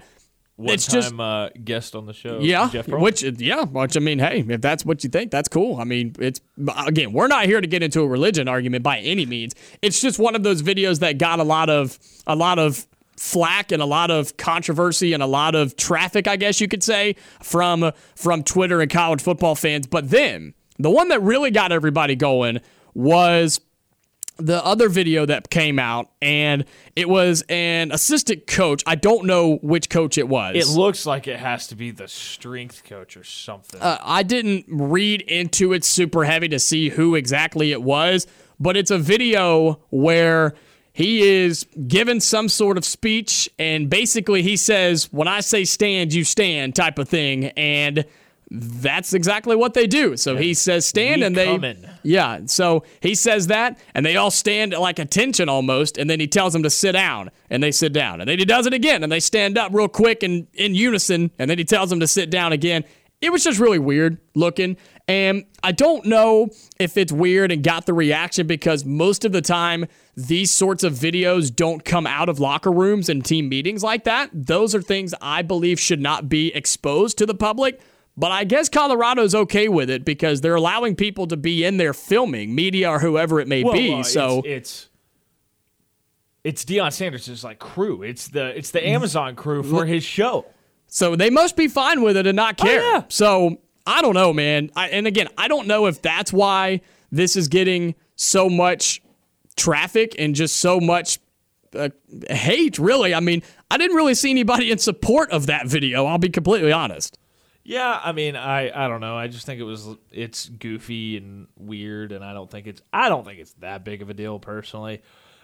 One it's time just uh, guest on the show. yeah, Jeff which yeah, which I mean, hey, if that's what you think, that's cool. I mean, it's again, we're not here to get into a religion argument by any means. It's just one of those videos that got a lot of a lot of flack and a lot of controversy and a lot of traffic, I guess you could say, from from Twitter and college football fans. But then the one that really got everybody going was the other video that came out, and it was an assistant coach. I don't know which coach it was. it looks like it has to be the strength coach or something. Uh, I didn't read into it super heavy to see who exactly it was, but it's a video where he is given some sort of speech, and basically he says, When I say stand, you stand, type of thing. And that's exactly what they do. So he says stand, We and they. comin'. Yeah, so he says that, and they all stand at like attention almost, and then he tells them to sit down, and they sit down. And then he does it again, and they stand up real quick and in unison, and then he tells them to sit down again. It was just really weird looking, and I don't know if it's weird and got the reaction because most of the time, these sorts of videos don't come out of locker rooms and team meetings like that. Those are things I believe should not be exposed to the public. But I guess Colorado's okay with it because they're allowing people to be in there filming, media or whoever it may Well, be. uh, so it's, it's it's Deion Sanders' like crew. It's the it's the Amazon crew for his show. so they must be fine with it and not care. yeah. So I don't know, man. I, and again, I don't know if that's why this is getting so much traffic and just so much uh, hate. Really, I mean, I didn't really see anybody in support of that video. I'll be completely honest. Yeah, I mean, I I don't know. I just think it was it's goofy and weird, and I don't think it's I don't think it's that big of a deal personally.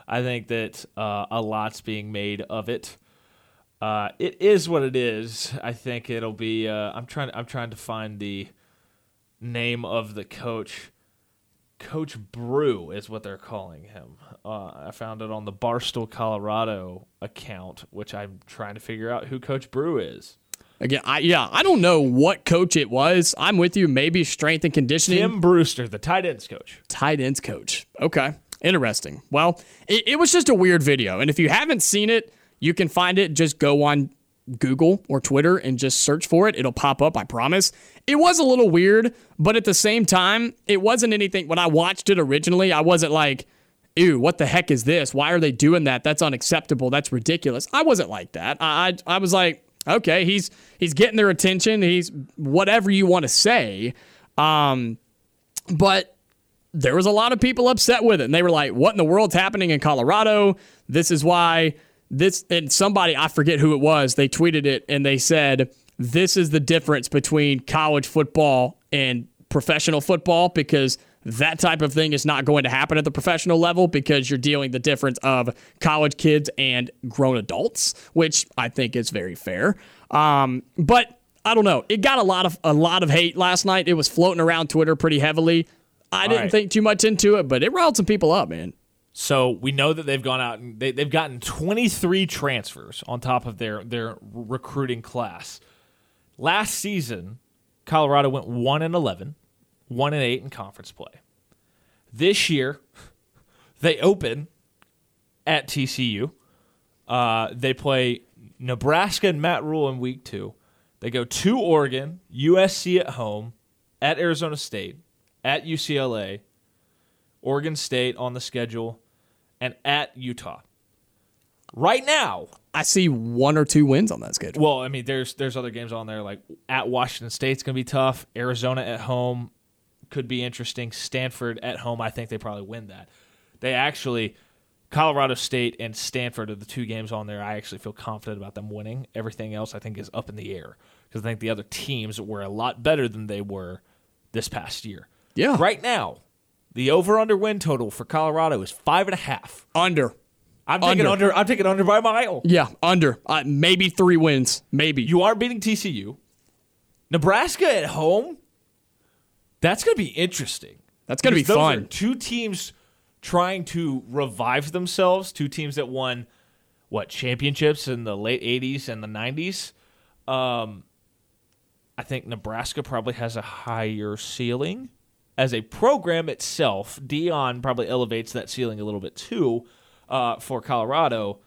I think that uh, a lot's being made of it. Uh, it is what it is. I think it'll be. Uh, I'm trying. I'm trying to find the name of the coach. Coach Brew is what they're calling him. Uh, I found it on the Barstool Colorado account, which I'm trying to figure out who Coach Brew is. Again, I yeah, I don't know what coach it was. I'm with you. Maybe strength and conditioning. Tim Brewster, the tight ends coach. tight ends coach. Okay. Interesting. Well, it, it was just a weird video. And if you haven't seen it, you can find it. Just go on Google or Twitter and just search for it. It'll pop up, I promise. It was a little weird, but at the same time, it wasn't anything. When I watched it originally, I wasn't like, ew, what the heck is this? Why are they doing that? That's unacceptable. That's ridiculous. I wasn't like that. I, I, I was like, okay, he's he's getting their attention. He's whatever you want to say. Um, but there was a lot of people upset with it and they were like what in the world's happening in colorado this is why this and somebody i forget who it was they tweeted it and they said this is the difference between college football and professional football because that type of thing is not going to happen at the professional level because you're dealing the difference of college kids and grown adults which i think is very fair um, but I don't know. It got a lot of a lot of hate last night. It was floating around Twitter pretty heavily. I didn't right. think too much into it, but it riled some people up, man. So we know that they've gone out and they, they've gotten 23 transfers on top of their their recruiting class. Last season, Colorado went one and 11, one and eight in conference play. This year, they open at TCU. Uh, they play Nebraska and Matt Rhule in week two. They go to Oregon, USC at home, at Arizona State, at UCLA, Oregon State on the schedule, and at Utah. Right now, I see one or two wins on that schedule. well, I mean, there's there's other games on there like at Washington State's gonna be tough. Arizona at home could be interesting. Stanford at home, I think they probably win that. They actually, Colorado State and Stanford are the two games on there. I actually feel confident about them winning. Everything else, I think, is up in the air because I think the other teams were a lot better than they were this past year. Yeah. Right now, the over under win total for Colorado is five and a half. Under. I'm taking Under. under. I'm taking under by a mile. Yeah, under. Uh, maybe three wins. Maybe. You aren't beating TCU. Nebraska at home. That's going to be interesting. That's gonna be those fun. two teams trying to revive themselves. Two teams that won what championships in the late '80s and the '90s. Um, I think Nebraska probably has a higher ceiling as a program itself. Deion probably elevates that ceiling a little bit too uh, for Colorado.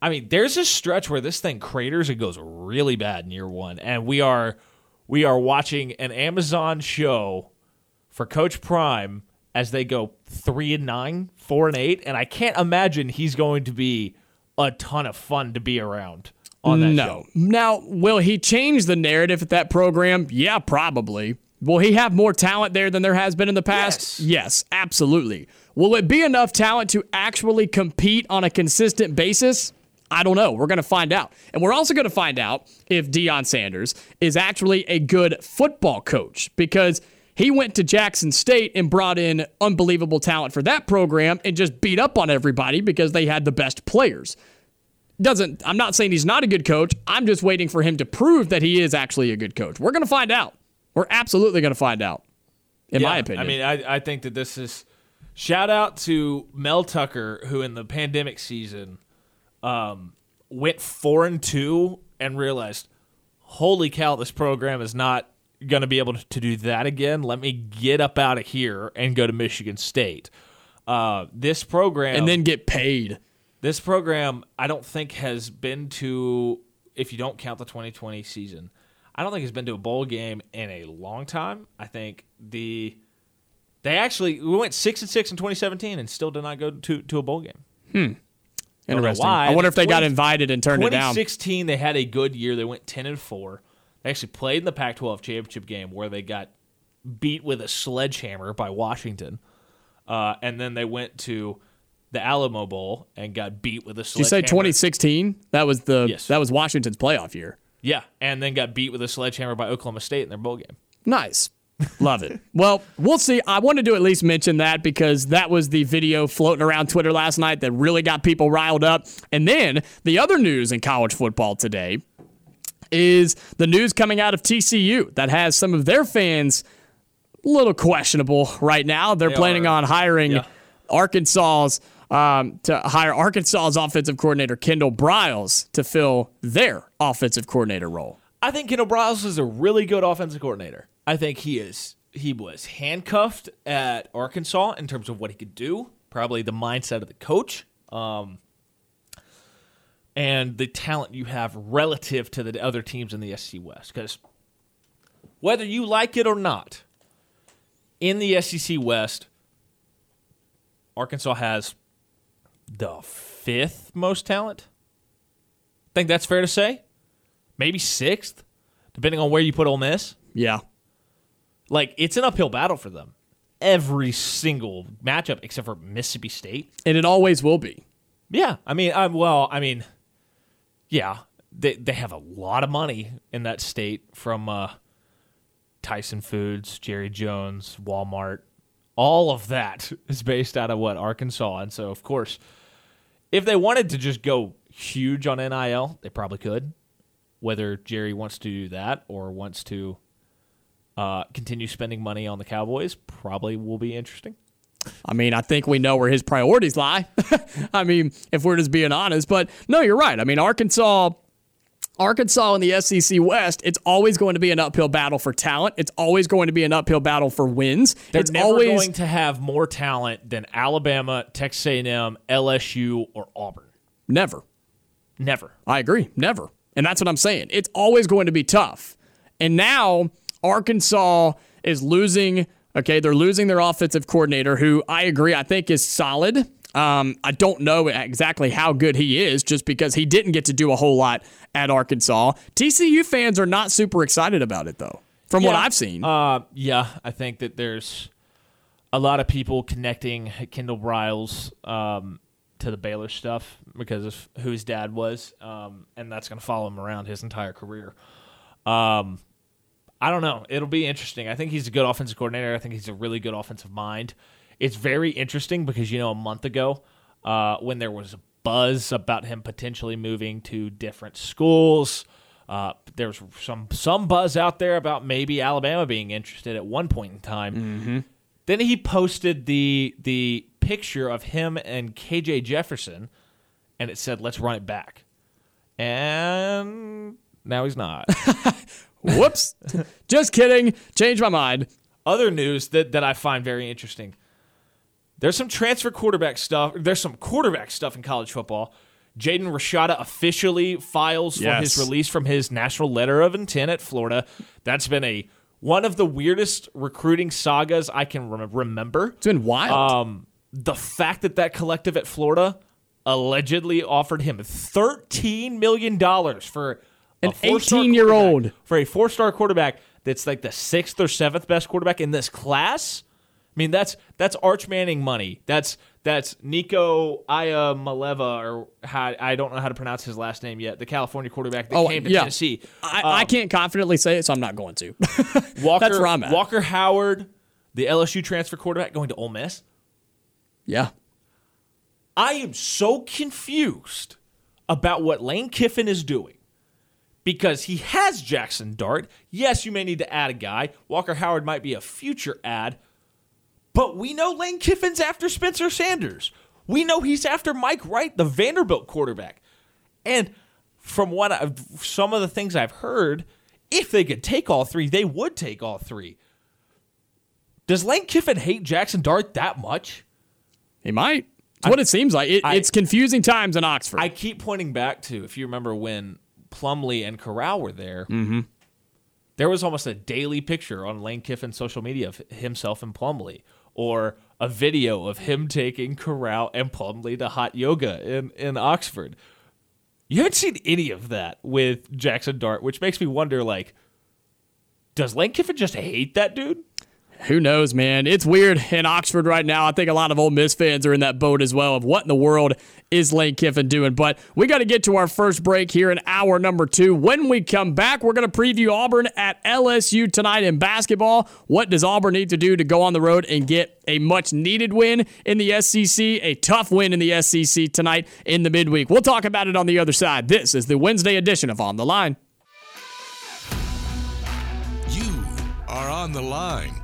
I mean, there's a stretch where this thing craters and goes really bad in year one, and we are we are watching an Amazon show for Coach Prime as they go three and nine, four and eight, and I can't imagine he's going to be a ton of fun to be around on that no. show. Now, will he change the narrative at that program? Yeah, probably. Will he have more talent there than there has been in the past? Yes. Yes, absolutely. Will it be enough talent to actually compete on a consistent basis? I don't know. We're going to find out. And we're also going to find out if Deion Sanders is actually a good football coach because he went to Jackson State and brought in unbelievable talent for that program and just beat up on everybody because they had the best players doesn't I'm not saying he's not a good coach. I'm just waiting for him to prove that he is actually a good coach. We're going to find out. We're absolutely going to find out. In my opinion. I mean, I, I think that this is shout out to Mel Tucker, who in the pandemic season um, went four and two and realized, holy cow, this program is not going to be able to do that again. Let me get up out of here and go to Michigan State. Uh, this program and then get paid. this program, I don't think has been to, if you don't count the 2020 season, I don't think has been to a bowl game in a long time. I think the they actually we went six and six in 2017 and still did not go to to a bowl game. know Interesting. why. I wonder if they got invited and turned it down. 2016 they had a good year. They went 10 and four. They actually played in the Pac-12 championship game where they got beat with a sledgehammer by Washington, uh, and then they went to the Alamo Bowl and got beat with a Did you say 2016? That was the Yes. that was Washington's playoff year. Yeah, and then got beat with a sledgehammer by Oklahoma State in their bowl game. Nice. Love it. Well, we'll see. I wanted to at least mention that because that was the video floating around Twitter last night that really got people riled up. And then the other news in college football today is the news coming out of TCU that has some of their fans a little questionable right now. They're They planning are. on hiring Yeah. Arkansas's um, to hire Arkansas's offensive coordinator Kendall Briles to fill their offensive coordinator role. I think Kendall Briles is a really good offensive coordinator. I think he is. He was handcuffed at Arkansas in terms of what he could do. Probably the mindset of the coach, um, and the talent you have relative to the other teams in the SEC West. Because whether you like it or not, in the SEC West, Arkansas has the fifth most talent. I Think that's fair to say? Maybe sixth, depending on where you put Ole Miss. Yeah. Like it's an uphill battle for them every single matchup except for Mississippi State. And it always will be. Yeah, I mean, I'm well. I mean, yeah, they they have a lot of money in that state from uh, Tyson Foods, Jerry Jones, Walmart. All of that is based out of what Arkansas, and so of course, if they wanted to just go huge on NIL, they probably could. Whether Jerry wants to do that or wants to uh, continue spending money on the Cowboys, probably will be interesting. I mean, I think we know where his priorities lie. I mean, if we're just being honest, but no, you're right. I mean, Arkansas, Arkansas in the SEC West, it's always going to be an uphill battle for talent. It's always going to be an uphill battle for wins. They're it's never always going to have more talent than Alabama, Texas A&M, LSU, or Auburn. never. Never. I agree. Never. And that's what I'm saying. It's always going to be tough. And now Arkansas is losing. Okay, they're losing their offensive coordinator, who I agree, I think is solid. Um, I don't know exactly how good he is just because he didn't get to do a whole lot at Arkansas. TCU fans are not super excited about it, though, from what I've seen. Uh, yeah, I think that there's a lot of people connecting Kendall Briles um, to the Baylor stuff because of who his dad was, um, and that's going to follow him around his entire career. Um, I don't know. It'll be interesting. I think he's a good offensive coordinator. I think he's a really good offensive mind. It's very interesting because you know a month ago, uh, when there was a buzz about him potentially moving to different schools, uh, there was some some buzz out there about maybe Alabama being interested at one point in time. Then he posted the the picture of him and KJ Jefferson, and it said, "Let's run it back," and now he's not. Whoops. Just kidding. Change my mind. Other news that that I find very interesting. There's some transfer quarterback stuff. There's some quarterback stuff in college football. Jaden Rashada officially files for Yes. his release from his national letter of intent at Florida. That's been a one of the weirdest recruiting sagas I can rem- remember. It's been wild. Um, the fact that that collective at Florida allegedly offered him thirteen million dollars for An 18-year-old. for a four-star quarterback that's like the sixth or seventh best quarterback in this class. I mean, that's that's Arch Manning money. That's that's Nico Iamaleava, or how, I don't know how to pronounce his last name yet. The California quarterback that Oh, came to yeah. Tennessee. I, Um, I can't confidently say it, so I'm not going to. Walker, That's where I'm at. Walker Howard, the LSU transfer quarterback, going to Ole Miss. yeah. I am so confused about what Lane Kiffin is doing because he has Jackson Dart. Yes, you may need to add a guy. Walker Howard might be a future add, but we know Lane Kiffin's after Spencer Sanders. We know he's after Mike Wright, the Vanderbilt quarterback. And from what I've, some of the things I've heard, if they could take all three, they would take all three. Does Lane Kiffin hate Jackson Dart that much? He might. It's what it seems like. It, I- it's confusing times in Oxford. I keep pointing back to if you remember when Plumlee and Corral were there. Mm-hmm. There was almost a daily picture on Lane Kiffin's social media of himself and Plumlee, or a video of him taking Corral and Plumlee to hot yoga in in Oxford. You haven't seen any of that with Jackson Dart, which makes me wonder, like, does Lane Kiffin just hate that dude? Who knows, man? It's weird in Oxford right now. I think a lot of Ole Miss fans are in that boat as well of what in the world is Lane Kiffin doing. But we got to get to our first break here in hour number two. When we come back, we're going to preview Auburn at LSU tonight in basketball. What does Auburn need to do to go on the road and get a much needed win in the SEC, a tough win in the SEC tonight in the midweek? We'll talk about it on the other side. This is the Wednesday edition of On the Line. You are on the line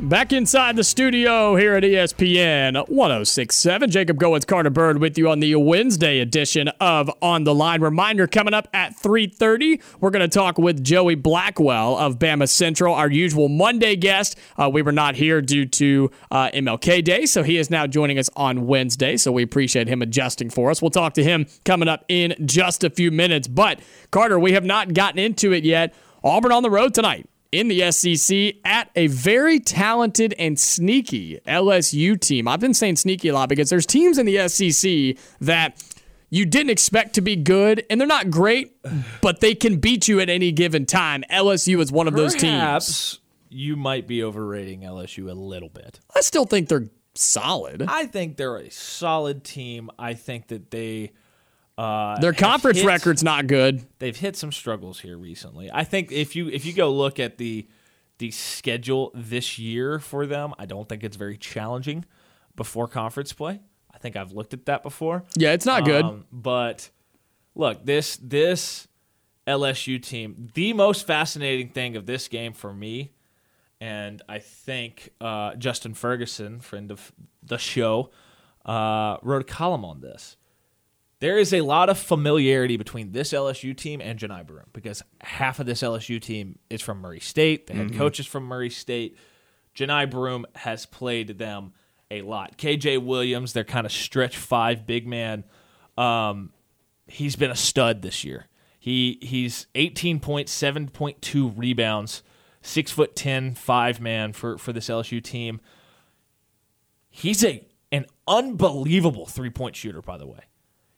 Back inside the studio here at ESPN 1067. Jacob Goins, Carter Byrd with you on the Wednesday edition of On the Line. Reminder coming up at 3.30, we're going to talk with Joey Blackwell of Bama Central, our usual Monday guest. Uh, we were not here due to uh, MLK Day, so he is now joining us on Wednesday, so we appreciate him adjusting for us. We'll talk to him coming up in just a few minutes. But, Carter, we have not gotten into it yet. Auburn on the road tonight in the SEC at a very talented and sneaky LSU team. I've been saying sneaky a lot because there's teams in the SEC that you didn't expect to be good, and they're not great, but they can beat you at any given time. LSU is one of those teams. Perhaps you might be overrating LSU a little bit. I still think they're solid. I think they're a solid team. I think that they uh, Their conference hit- record's not good. They've hit some struggles here recently. I think if you if you go look at the the schedule this year for them, I don't think it's very challenging before conference play. I think I've looked at that before. Yeah, it's not good. Um, but look, this this LSU team, the most fascinating thing of this game for me, and I think uh, Justin Ferguson, friend of the show, uh, wrote a column on this. There is a lot of familiarity between this LSU team and Johni Broome because half of this LSU team is from Murray State. The head coach is from Murray State. Johni Broome has played them a lot. KJ Williams, their kind of stretch five big man, um, he's been a stud this year. He he's 18.7.2 rebounds, six foot ten, five man for, for this LSU team. He's a an unbelievable three point shooter, by the way.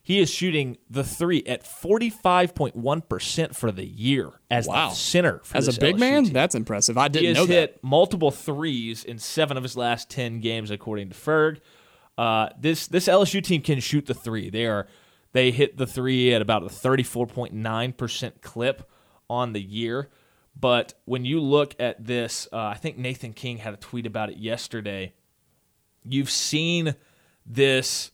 He is shooting the three at 45.1% for the year as Wow. the center for As a big LSU man, team. that's impressive. I didn't know that. hit multiple threes in seven of his last 10 games, according to Ferg. Uh, this this LSU team can shoot the three. They are they hit the three at about a 34.9% clip on the year. But when you look at this, uh, I think Nathan King had a tweet about it yesterday. You've seen this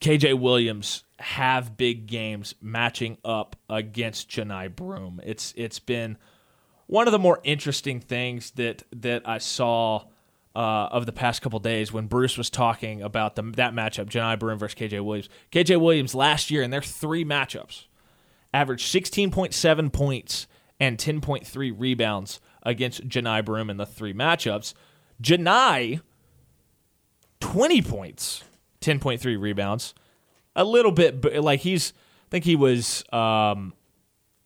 KJ Williams have big games matching up against Johni Broome. It's it's been one of the more interesting things that that I saw uh, of the past couple days when Bruce was talking about the, that matchup, Johni Broome versus KJ Williams. KJ Williams last year in their three matchups averaged 16.7 points and 10.3 rebounds against Johni Broome in the three matchups. Johni, 20 points, 10.3 rebounds. A little bit, but like he's, I think he was, um,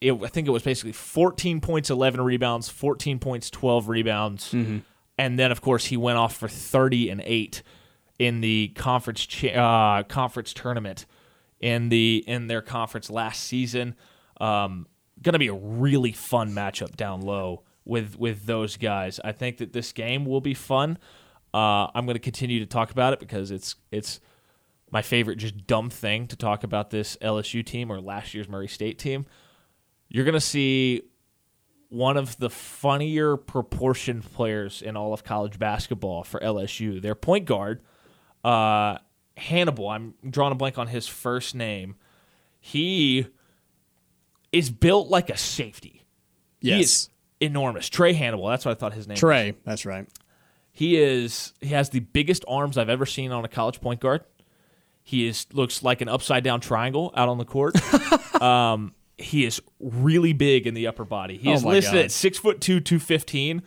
it, I think it was basically 14 points, 11 rebounds, 14 points, 12 rebounds. And then, of course, he went off for 30 and 8 in the conference uh, conference tournament in the in their conference last season. Um, going to be a really fun matchup down low with with those guys. I think that this game will be fun. Uh, I'm going to continue to talk about it because it's it's my favorite just dumb thing to talk about this LSU team or last year's Murray State team. You're going to see one of the funnier proportioned players in all of college basketball for LSU. Their point guard, uh, Hannibal. I'm drawing a blank on his first name. He is built like a safety. Yes. enormous. Trae Hannibal. That's what I thought his name. was. Trae, that's right. He is. He has the biggest arms I've ever seen on a college point guard. He is looks like an upside down triangle out on the court. um, he is really big in the upper body. He Oh is listed God. at six foot two, two fifteen,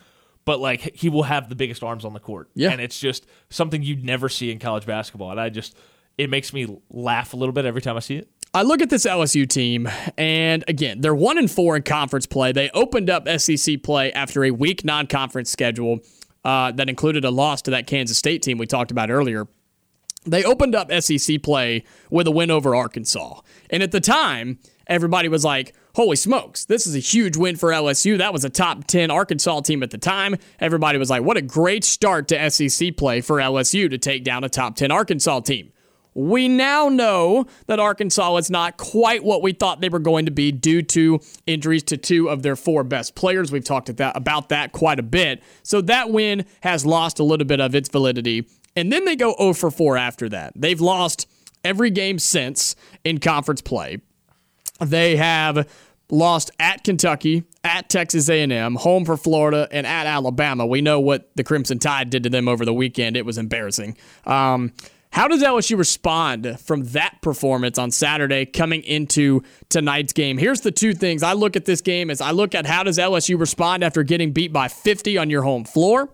but like he will have the biggest arms on the court. Yeah. and it's just something you'd never see in college basketball. And I just it makes me laugh a little bit every time I see it. I look at this LSU team, and again, they're one and four in conference play. They opened up SEC play after a weak non-conference schedule uh, that included a loss to that Kansas State team we talked about earlier. They opened up SEC play with a win over Arkansas, and at the time, everybody was like, "Holy smokes, this is a huge win for LSU." That was a top ten Arkansas team at the time. Everybody was like, "What a great start to SEC play for LSU to take down a top ten Arkansas team." We now know that Arkansas is not quite what we thought they were going to be due to injuries to two of their four best players. We've talked about that quite a bit. So that win has lost a little bit of its validity. And then they go 0 for 4 after that. They've lost every game since in conference play. They have lost at Kentucky, at Texas A&M, home for Florida, and at Alabama. We know what the Crimson Tide did to them over the weekend. It was embarrassing. Um, how does LSU respond from that performance on Saturday coming into tonight's game? Here's the two things I look at this game as I look at how does LSU respond after getting beat by 50 on your home floor.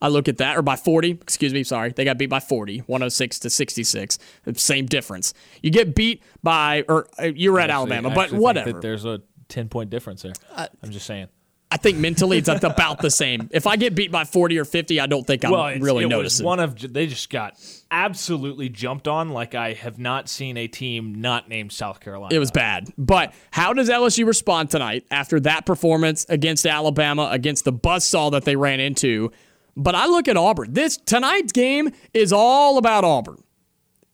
I look at that, or by 40, excuse me, sorry. They got beat by 40, 106 to 66. Same difference. You get beat by, or uh, you were at Alabama, but whatever. that there's a ten point difference there. I'm just saying. I think mentally it's about the same. If I get beat by 40 or 50, I don't think I'm Well, really it noticing. one of they just got absolutely jumped on like I have not seen a team not named South Carolina. It was bad. But how does LSU respond tonight after that performance against Alabama, against the buzzsaw that they ran into? But I look at Auburn. This tonight's game is all about Auburn.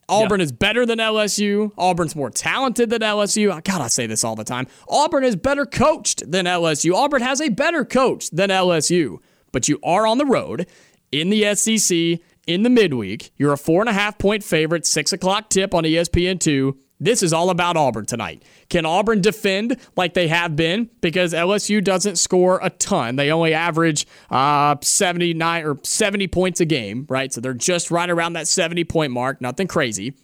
Auburn Yeah. is better than LSU. Auburn's more talented than LSU. God, I say this all the time. Auburn is better coached than LSU. Auburn has a better coach than LSU. But you are on the road in the SEC in the midweek. You're a four and a half point favorite, six o'clock tip on E ESPN2. This is all about Auburn tonight. Can Auburn defend like they have been? Because LSU doesn't score a ton. They only average uh, 79 or 70 points a game, right? So they're just right around that 70 point mark. Nothing crazy.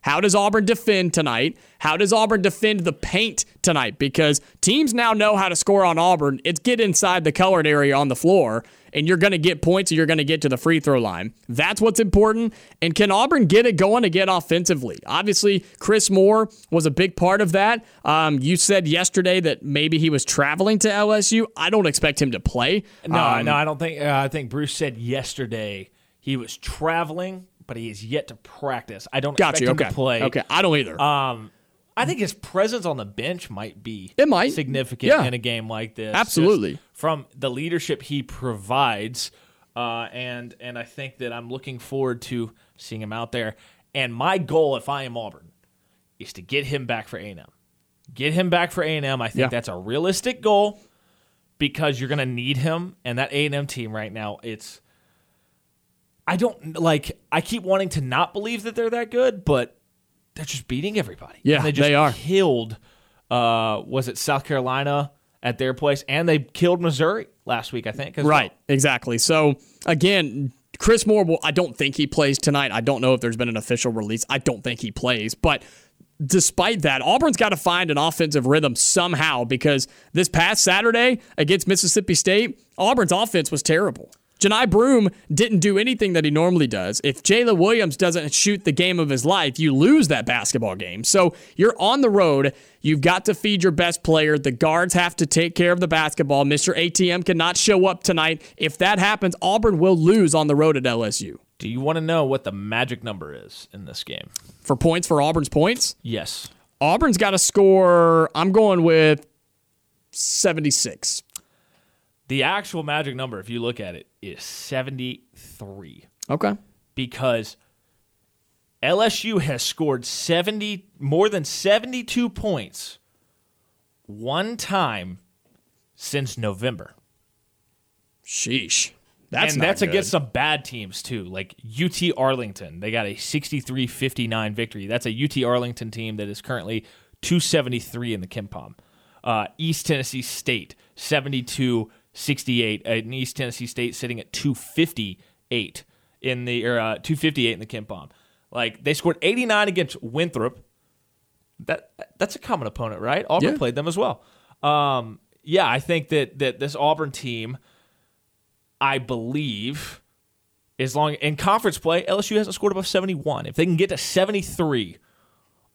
How does Auburn defend tonight? How does Auburn defend the paint tonight? Because teams now know how to score on Auburn. It's get inside the colored area on the floor, and you're going to get points or you're going to get to the free throw line. That's what's important. And can Auburn get it going again offensively? Obviously, Chris Moore was a big part of that. Um, you said yesterday that maybe he was traveling to LSU. I don't expect him to play. no, Um, no, I don't think. Uh, I think Bruce said yesterday he was traveling, but he is yet to practice. I don't Got expect you. him Okay. to play. Okay. I don't either. Um, I think his presence on the bench might be It might. significant Yeah. in a game like this. Absolutely. From the leadership he provides, uh, and and I think that I'm looking forward to seeing him out there. And my goal, if I am Auburn, is to get him back for A&M. Get him back for A&M. I think Yeah. that's a realistic goal because you're going to need him. And that A&M team right now, it's I don't like. I keep wanting to not believe that they're that good, but they're just beating everybody. Yeah, And they just they are. killed. Uh, was it South Carolina at their place, and they killed Missouri last week, I think. Right, well. exactly. So again, Chris Moore will I don't think he plays tonight. I don't know if there's been an official release. I don't think he plays, but despite that, Auburn's got to find an offensive rhythm somehow because this past Saturday against Mississippi State, Auburn's offense was terrible. Johni Broome didn't do anything that he normally does. If Jaylin Williams doesn't shoot the game of his life, you lose that basketball game. So you're on the road. You've got to feed your best player. The guards have to take care of the basketball. Mr. ATM cannot show up tonight. If that happens, Auburn will lose on the road at LSU. Do you want to know what the magic number is in this game? For points for Auburn's points, Yes. Auburn's got to score, I'm going with 76. The actual magic number, if you look at it, is 73 Okay. because LSU has scored 70 more than 72 points one time since November. Sheesh. That's and that's good. against some bad teams too, like UT Arlington. They got a 63-59 victory. That's a UT Arlington team that is currently 273 in the KenPom. Uh, East Tennessee State 72-68. And East Tennessee State sitting at 258 in the or uh, 258 in the KenPom. Like they scored 89 against Winthrop. That that's a common opponent, right? Auburn Yeah. played them as well. Um, yeah, I think that that this Auburn team. I believe, as long in conference play, LSU hasn't scored above 71. If they can get to 73,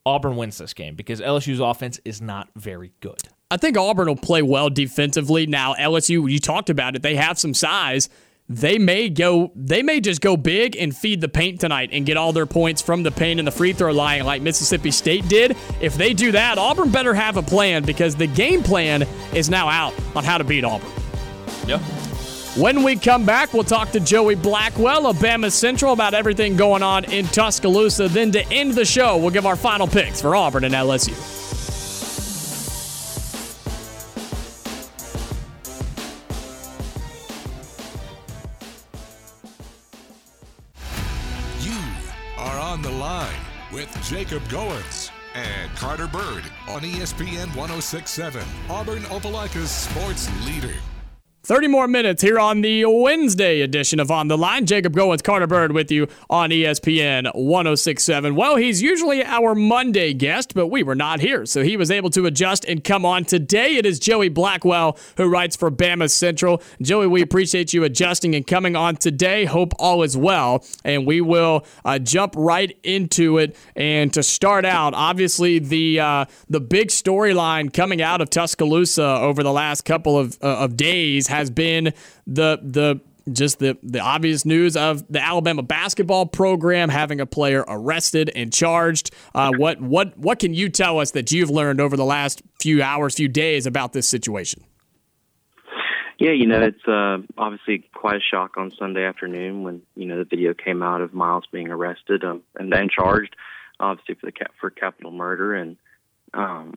Auburn wins this game because LSU's offense is not very good. I think Auburn will play well defensively. Now LSU, you talked about it. They have some size. They may go. They may just go big and feed the paint tonight and get all their points from the paint and the free throw line, like Mississippi State did. If they do that, Auburn better have a plan because the game plan is now out on how to beat Auburn. Yeah. When we come back, we'll talk to Joey Blackwell of Bama Central about everything going on in Tuscaloosa. Then to end the show, we'll give our final picks for Auburn and LSU. On the line with Jacob Goins and Carter Byrd on ESPN 1067, Auburn Opelika's sports leader. 30 more minutes here on the Wednesday edition of On the Line. Jacob Goins, Carter Byrd with you on ESPN 1067. Well, he's usually our Monday guest, but we were not here, so he was able to adjust and come on. Today it is Joey Blackwell who writes for Bama Central. Joey, we appreciate you adjusting and coming on today. Hope all is well, and we will uh, jump right into it. And to start out, obviously the uh, the big storyline coming out of Tuscaloosa over the last couple of uh, of days has been the the just the the obvious news of the Alabama basketball program having a player arrested and charged. Uh, what what what can you tell us that you've learned over the last few hours, few days about this situation? Yeah, you know, it's uh, obviously quite a shock on Sunday afternoon when you know the video came out of Miles being arrested um, and then charged, obviously for the for capital murder. And um,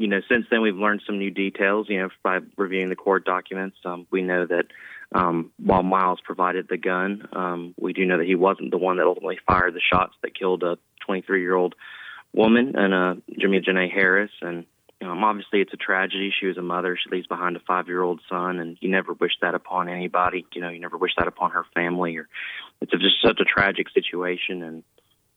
you know, since then we've learned some new details. You know, by reviewing the court documents, um, we know that um, while Miles provided the gun, um, we do know that he wasn't the one that ultimately fired the shots that killed a 23 year old woman and uh, Jamea Jonae Harris. And um, obviously, it's a tragedy. She was a mother. She leaves behind a five year old son, and you never wish that upon anybody. You know, you never wish that upon her family. Or it's just such a tragic situation. And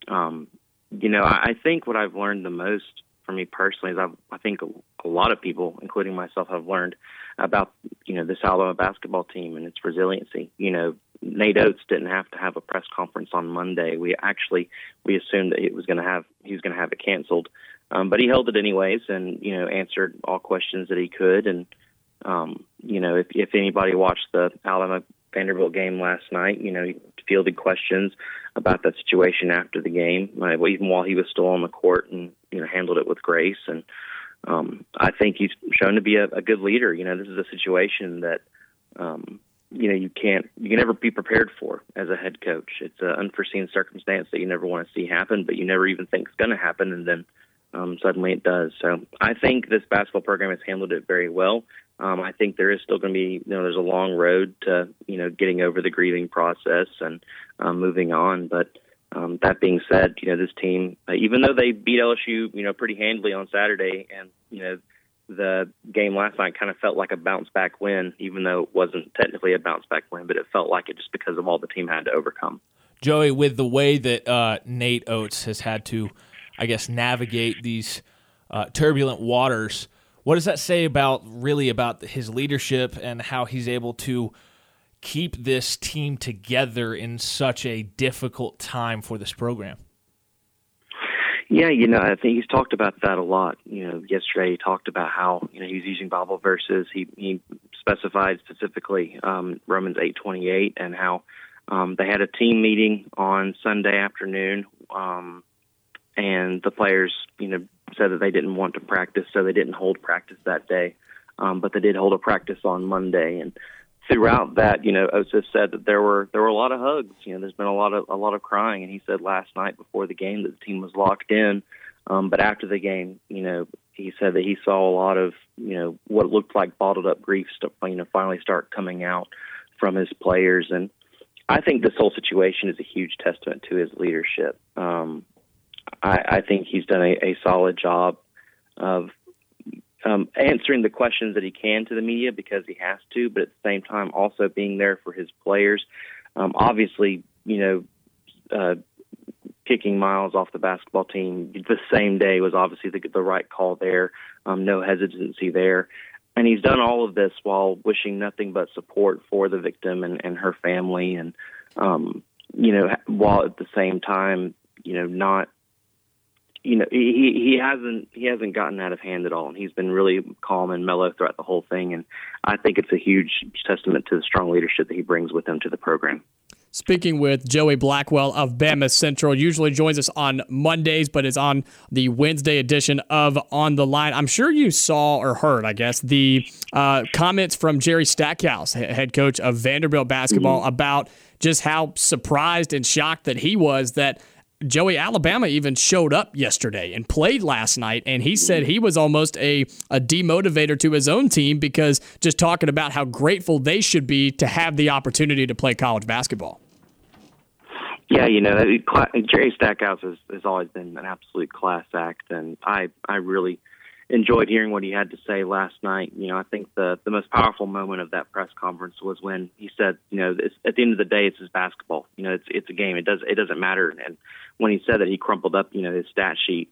um, you know, I, I think what I've learned the most for me personally is I've, I think a, lot of people, including myself, have learned about you know this Alabama basketball team and its resiliency. You know, Nate Oats didn't have to have a press conference on Monday. We actually we assumed that it was going to have he was going to have it canceled, um, but he held it anyways, and you know answered all questions that he could. And um, you know, if if anybody watched the Alabama Vanderbilt game last night, you know, he fielded questions about that situation after the game, even while he was still on the court, and you know handled it with grace. And um, I think he's shown to be a, a good leader. You know, this is a situation that um, you know you can't you can never be prepared for as a head coach. It's an unforeseen circumstance that you never want to see happen, but you never even think it's going to happen, and then um, suddenly it does. So I think this basketball program has handled it very well. Um, I think there is still going to be, you know, there's a long road to, you know, getting over the grieving process and um, moving on. But Um, that being said, you know this team, uh, even though they beat LSU, you know, pretty handily on Saturday, and you know the game last night kind of felt like a bounce back win, even though it wasn't technically a bounce back win, but it felt like it just because of all the team had to overcome. Joey, with the way that uh, Nate Oats has had to, I guess, navigate these uh, turbulent waters, what does that say about really about his leadership and how he's able to keep this team together in such a difficult time for this program? Yeah, you know, I think he's talked about that a lot. You know, yesterday he talked about how you know he's using Bible verses. He he specified specifically um, Romans eight twenty eight and how um, they had a team meeting on Sunday afternoon, um, and the players, you know, said that they didn't want to practice, so they didn't hold practice that day. Um, but they did hold a practice on Monday, and throughout that, you know, Osis said that there were there were a lot of hugs. You know, there's been a lot of a lot of crying, and he said last night before the game that the team was locked in. Um, but after the game, you know, he said that he saw a lot of you know what looked like bottled up grief, you know, finally start coming out from his players, and I think this whole situation is a huge testament to his leadership. Um, I, I think he's done a, a solid job of um, answering the questions that he can to the media because he has to, but at the same time also being there for his players. Um, obviously, you know, uh, kicking Miles off the basketball team the same day was obviously the, the right call there. Um, no hesitancy there. And he's done all of this while wishing nothing but support for the victim and, and her family. And, um, you know, while at the same time, you know, not you know he he hasn't he hasn't gotten out of hand at all and he's been really calm and mellow throughout the whole thing and I think it's a huge testament to the strong leadership that he brings with him to the program. Speaking with Joey Blackwell of Bama Central, usually joins us on Mondays, but is on the Wednesday edition of On the Line. I'm sure you saw or heard, I guess, the uh, comments from Jerry Stackhouse, head coach of Vanderbilt basketball, mm-hmm. about just how surprised and shocked that he was that Joey Alabama even showed up yesterday and played last night, and he said he was almost a, a demotivator to his own team because just talking about how grateful they should be to have the opportunity to play college basketball. Yeah, you know, Jerry Stackhouse has, has always been an absolute class act, and I I really enjoyed hearing what he had to say last night. You know, I think the the most powerful moment of that press conference was when he said, you know, at the end of the day, it's his basketball. You know, it's it's a game. It does it doesn't matter. And when he said that, he crumpled up, you know, his stat sheet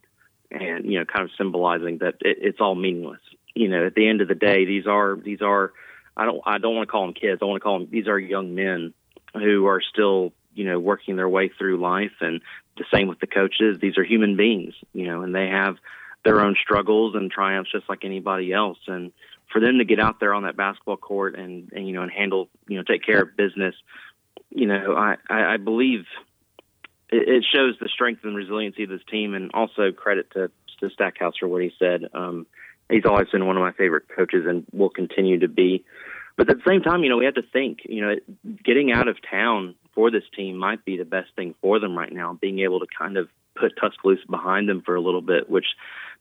and you know, kind of symbolizing that it, it's all meaningless. You know, at the end of the day, these are these are I don't I don't want to call them kids. I want to call them these are young men who are still you know working their way through life and the same with the coaches these are human beings you know and they have their own struggles and triumphs just like anybody else. And for them to get out there on that basketball court and, and you know and handle you know take care of business, you know I I, I believe it, it shows the strength and resiliency of this team, and also credit to to Stackhouse for what he said. Um, he's always been one of my favorite coaches and will continue to be. But at the same time, you know, we have to think, you know, getting out of town for this team might be the best thing for them right now, being able to kind of put Tuscaloosa behind them for a little bit, which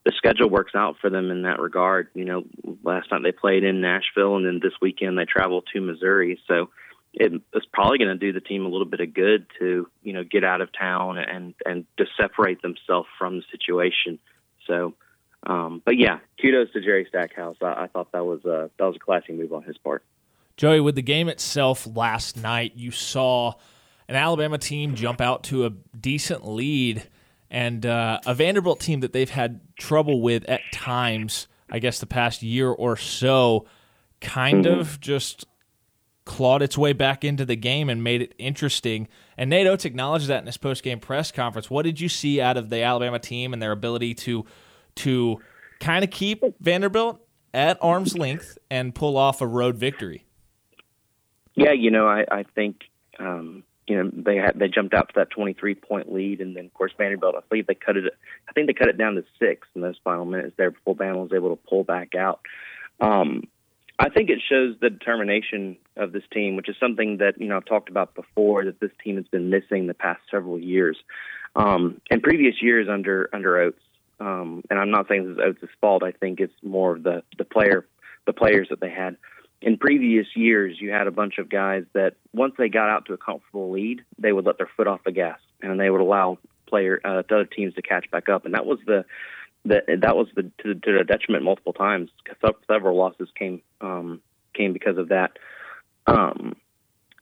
the schedule works out for them in that regard. You know, last night they played in Nashville, and then this weekend they travel to Missouri. So it's probably going to do the team a little bit of good to you know get out of town and and to separate themselves from the situation. So, um, but yeah, kudos to Jerry Stackhouse. I, I thought that was a that was a classy move on his part. Joey, with the game itself last night, you saw an Alabama team jump out to a decent lead and uh, a Vanderbilt team that they've had trouble with at times, I guess the past year or so, kind mm-hmm. of just clawed its way back into the game and made it interesting. And Nate Oats acknowledged that in his post-game press conference. What did you see out of the Alabama team and their ability to to kind of keep Vanderbilt at arm's length and pull off a road victory? Yeah, you know, I, I think um, you know they had they jumped out to that 23 point lead, and then of course Vanderbilt, I believe they cut it. I think they cut it down to six in those final minutes there before Bama was able to pull back out. Um, I think it shows the determination of this team, which is something that you know I've talked about before that this team has been missing the past several years. Um, and previous years under under Oats. um, and I'm not saying this is Oats' fault. I think it's more of the the player the players that they had. in previous years, you had a bunch of guys that once they got out to a comfortable lead, they would let their foot off the gas and they would allow player uh, other teams to catch back up, and that was the that that was the to, to the detriment multiple times. Several losses came um, came because of that. Um,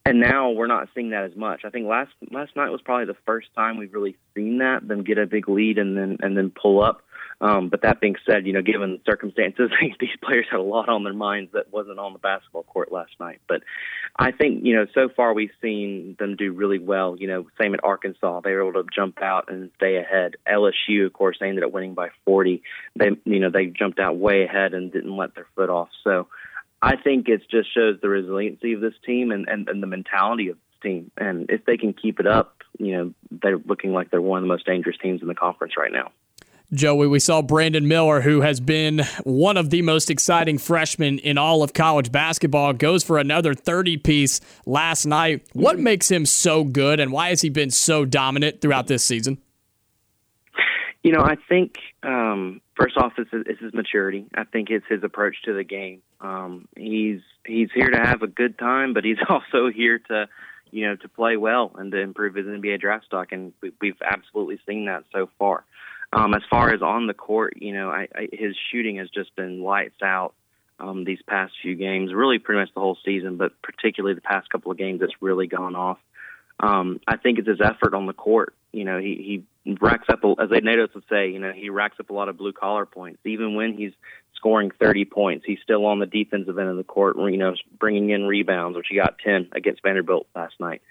and now we're not seeing that as much. I think last last night was probably the first time we've really seen that them get a big lead and then and then pull up. Um, but that being said, you know, given the circumstances, these players had a lot on their minds that wasn't on the basketball court last night. But I think, you know, so far we've seen them do really well. You know, same at Arkansas, they were able to jump out and stay ahead. LSU, of course, they ended up winning by 40. They, you know, they jumped out way ahead and didn't let their foot off. So I think it just shows the resiliency of this team and, and, and the mentality of this team. And if they can keep it up, you know, they're looking like they're one of the most dangerous teams in the conference right now. Joey, we saw Brandon Miller, who has been one of the most exciting freshmen in all of college basketball, goes for another 30 piece last night. What makes him so good, and why has he been so dominant throughout this season? You know, I think um, first off, it's, it's, his maturity. I think it's his approach to the game. Um, he's he's here to have a good time, but he's also here to, you know, to play well and to improve his NBA draft stock, and we, we've absolutely seen that so far. Um, as far as on the court, you know, I, I, his shooting has just been lights out um, these past few games, really pretty much the whole season, but particularly the past couple of games, it's really gone off. Um, I think it's his effort on the court. You know, he, he racks up, as they Nate Oats would say, you know, he racks up a lot of blue collar points. Even when he's scoring 30 points, he's still on the defensive end of the court, you know, bringing in rebounds, which he got 10 against Vanderbilt last night.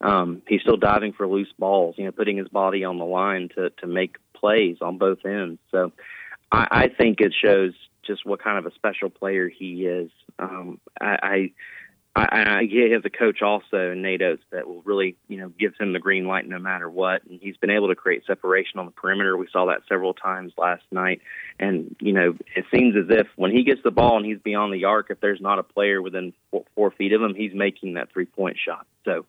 Um, he's still diving for loose balls, you know, putting his body on the line to, to make plays on both ends. So I, I think it shows just what kind of a special player he is. Um, I, I, I, I he has a coach also in Nate Oats that will really, you know, gives him the green light no matter what. And he's been able to create separation on the perimeter. We saw that several times last night. And, you know, it seems as if when he gets the ball and he's beyond the arc, if there's not a player within four, four feet of him, he's making that three point shot. So,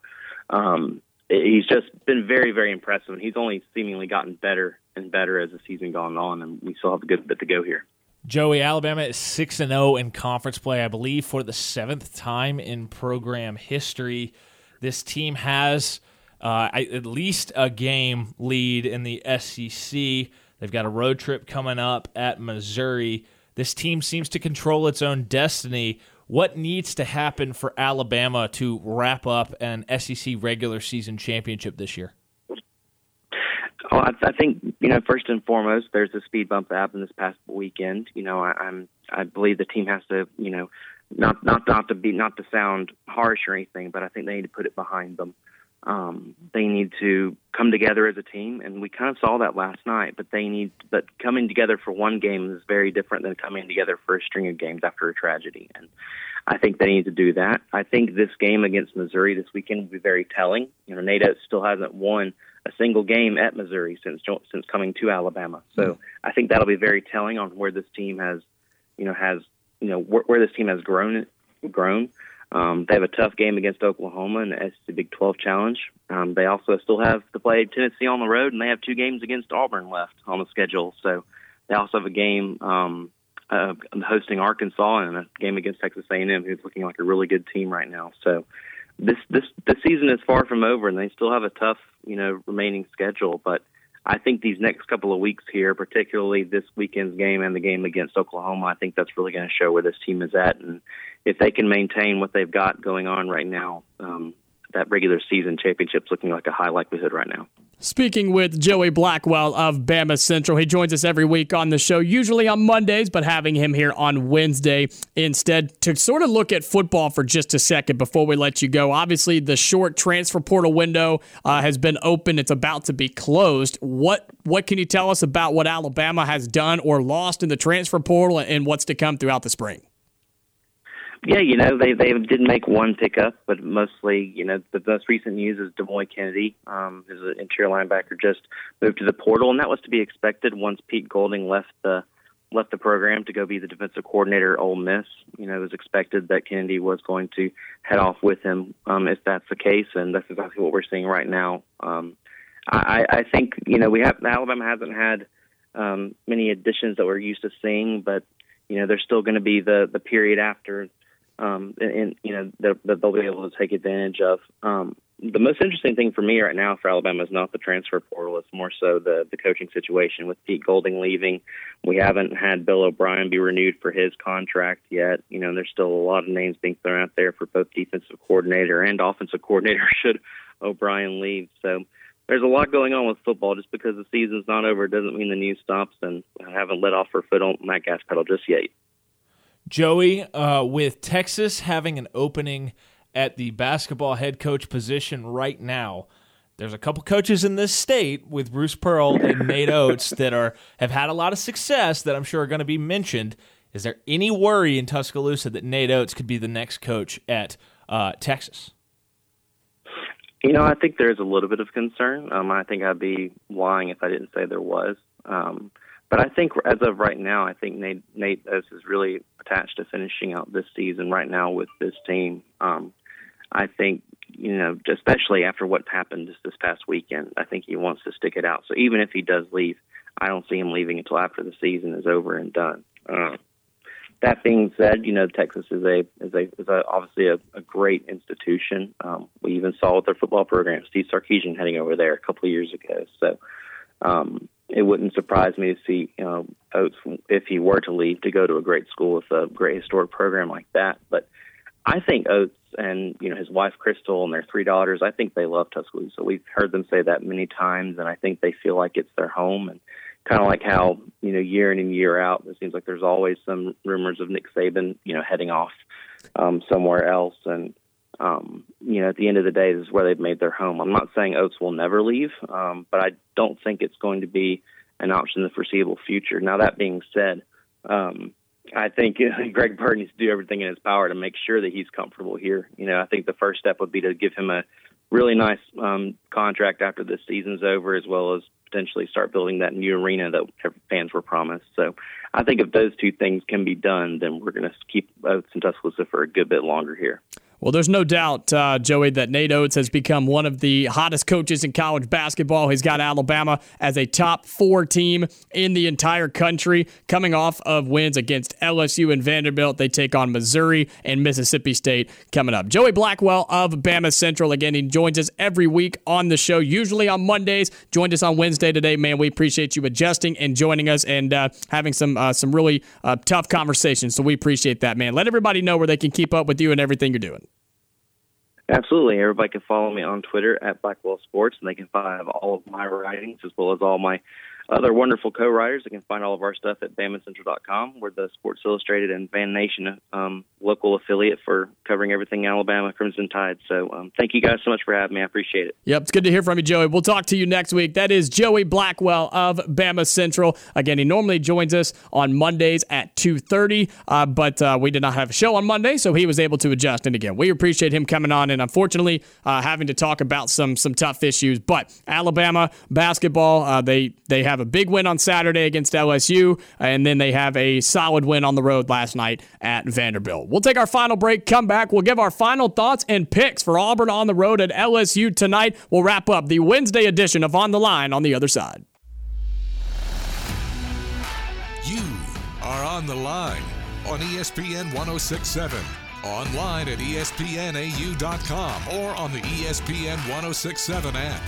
um, he's just been very, very impressive, and he's only seemingly gotten better and better as the season gone on, and we still have a good bit to go here. Joey, Alabama is six and zero oh in conference play, I believe, for the seventh time in program history. This team has uh, at least a game lead in the SEC. They've got a road trip coming up at Missouri. This team seems to control its own destiny. What needs to happen for Alabama to wrap up an SEC regular season championship this year? Oh, I, I think you know first and foremost, there's a speed bump that happened this past weekend. You know, I, I'm I believe the team has to you know not not not to be not to sound harsh or anything, but I think they need to put it behind them. Um, they need to come together as a team, and we kind of saw that last night. But they need, but coming together for one game is very different than coming together for a string of games after a tragedy. And I think they need to do that. I think this game against Missouri this weekend will be very telling. You know, Nate still hasn't won a single game at Missouri since since coming to Alabama. So mm-hmm. I think that'll be very telling on where this team has, you know, has you know where, where this team has grown grown. Um, they have a tough game against Oklahoma in the SEC Big 12 Challenge. Um, they also still have to play Tennessee on the road, and they have two games against Auburn left on the schedule. So they also have a game um, uh, hosting Arkansas and a game against Texas A&M, who's looking like a really good team right now. So this this the season is far from over, and they still have a tough you know remaining schedule. But I think these next couple of weeks here, particularly this weekend's game and the game against Oklahoma, I think that's really going to show where this team is at. And if they can maintain what they've got going on right now, um, that regular season championship's looking like a high likelihood right now. Speaking with Joey Blackwell of Bama Central, he joins us every week on the show, usually on Mondays, but having him here on Wednesday instead to sort of look at football for just a second before we let you go. Obviously, the short transfer portal window uh, has been open; it's about to be closed. What what can you tell us about what Alabama has done or lost in the transfer portal, and what's to come throughout the spring? Yeah, you know they they did make one pickup, but mostly you know the most recent news is Demouy Kennedy, um, who's an interior linebacker, just moved to the portal, and that was to be expected once Pete Golding left the left the program to go be the defensive coordinator at Ole Miss. You know, it was expected that Kennedy was going to head off with him um, if that's the case, and that's exactly what we're seeing right now. Um, I, I think you know we have Alabama hasn't had um, many additions that we're used to seeing, but you know there's still going to be the the period after um, and, and you know that, that they'll be able to take advantage of. Um, the most interesting thing for me right now for Alabama is not the transfer portal; it's more so the the coaching situation with Pete Golding leaving. We haven't had Bill O'Brien be renewed for his contract yet. You know, there's still a lot of names being thrown out there for both defensive coordinator and offensive coordinator should O'Brien leave. So there's a lot going on with football. Just because the season's not over doesn't mean the news stops, and I haven't let off our foot on that gas pedal just yet. Joey, uh, with Texas having an opening at the basketball head coach position right now, there's a couple coaches in this state with Bruce Pearl and Nate Oats that are have had a lot of success that I'm sure are going to be mentioned. Is there any worry in Tuscaloosa that Nate Oats could be the next coach at uh, Texas? You know, I think there's a little bit of concern. Um, I think I'd be lying if I didn't say there was. Um, but I think as of right now, I think Nate Nate Oats is really attached to finishing out this season right now with this team. Um, I think you know, especially after what happened this, this past weekend, I think he wants to stick it out. So even if he does leave, I don't see him leaving until after the season is over and done. Uh, that being said, you know Texas is a is a is a, obviously a, a great institution. Um, we even saw with their football program, Steve Sarkisian heading over there a couple of years ago. So um, it wouldn't surprise me to see you know Oats if he were to leave to go to a great school with a great historic program like that. But I think Oats and you know his wife Crystal and their three daughters, I think they love Tuscaloosa. We've heard them say that many times, and I think they feel like it's their home and kind of like how you know year in and year out it seems like there's always some rumors of Nick Saban you know heading off um, somewhere else and um, you know at the end of the day this is where they've made their home. I'm not saying Oats will never leave, um, but I don't think it's going to be an option in the foreseeable future. Now that being said, um, I think Greg Byrne needs to do everything in his power to make sure that he's comfortable here. You know I think the first step would be to give him a really nice um, contract after the season's over, as well as potentially start building that new arena that fans were promised. So I think if those two things can be done, then we're going to keep Oats in Tuscaloosa for a good bit longer here. Well, there's no doubt, uh, Joey, that Nate Oats has become one of the hottest coaches in college basketball. He's got Alabama as a top four team in the entire country, coming off of wins against LSU and Vanderbilt. They take on Missouri and Mississippi State coming up. Joey Blackwell of Bama Central. Again, he joins us every week on the show, usually on Mondays. Joined us on Wednesday today, man. We appreciate you adjusting and joining us and uh, having some uh, some really uh, tough conversations. So we appreciate that, man. Let everybody know where they can keep up with you and everything you're doing. Absolutely. Everybody can follow me on Twitter at Blackwell Sports, and they can find all of my writings as well as all my other wonderful co-writers. You can find all of our stuff at BamaCentral.com. We're the Sports Illustrated and Fan Nation um, local affiliate for covering everything Alabama Crimson Tide. So um, thank you guys so much for having me. I appreciate it. Yep, it's good to hear from you, Joey. We'll talk to you next week. That is Joey Blackwell of Bama Central. Again, he normally joins us on Mondays at 2.30, uh, but uh, we did not have a show on Monday, so he was able to adjust. And again, we appreciate him coming on and unfortunately uh, having to talk about some some tough issues. But Alabama basketball, uh, they, they have have a big win on Saturday against LSU, and then they have a solid win on the road last night at Vanderbilt. We'll take our final break, come back. We'll give our final thoughts and picks for Auburn on the road at LSU tonight. We'll wrap up the Wednesday edition of On the Line on the other side. You are on the line on ESPN 1067, online at espnau.com, or on the ESPN 1067 app.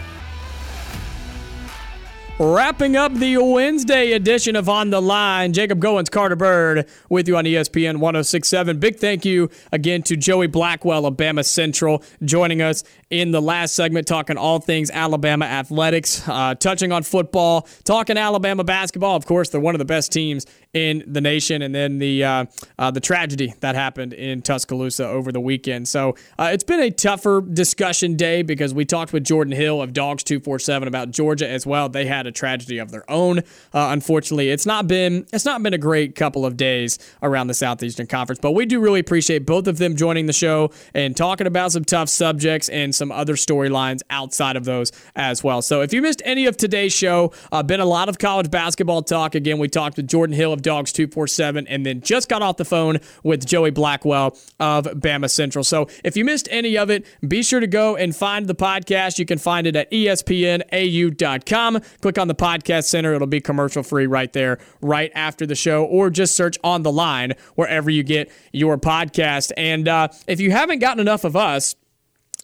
Wrapping up the Wednesday edition of On the Line, Jacob Goins, Carter Byrd with you on ESPN 1067. Big thank you again to Joey Blackwell, Alabama Central, joining us in the last segment, talking all things Alabama athletics, uh, touching on football, talking Alabama basketball. Of course, they're one of the best teams in the nation, and then the uh, uh, the tragedy that happened in Tuscaloosa over the weekend. So uh, it's been a tougher discussion day because we talked with Jordan Hill of Dawgs Two Four Seven about Georgia as well. They had a tragedy of their own. Uh, unfortunately, it's not been it's not been a great couple of days around the Southeastern Conference, but we do really appreciate both of them joining the show and talking about some tough subjects and some other storylines outside of those as well. So if you missed any of today's show, uh, been a lot of college basketball talk. Again, we talked with Jordan Hill of Dawgs 247, and then just got off the phone with Joey Blackwell of Bama Central. So if you missed any of it, be sure to go and find the podcast. You can find it at espnau.com. Click on the podcast center, it'll be commercial free right there, right after the show, or just search on the line wherever you get your podcast. And uh, if you haven't gotten enough of us,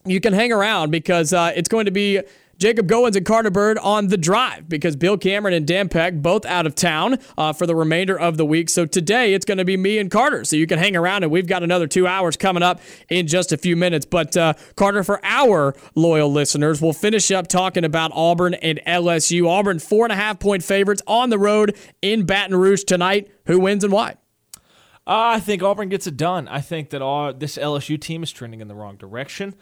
you can hang around because uh, it's going to be Jacob Goins and Carter Byrd on the drive because Bill Cameron and Dan Peck both out of town uh, for the remainder of the week. So today it's going to be me and Carter. So you can hang around and we've got another two hours coming up in just a few minutes. But uh, Carter, for our loyal listeners, we'll finish up talking about Auburn and LSU. Auburn four and a half point favorites on the road in Baton Rouge tonight. Who wins and why? Uh, I think Auburn gets it done. I think that all, this LSU team is trending in the wrong direction.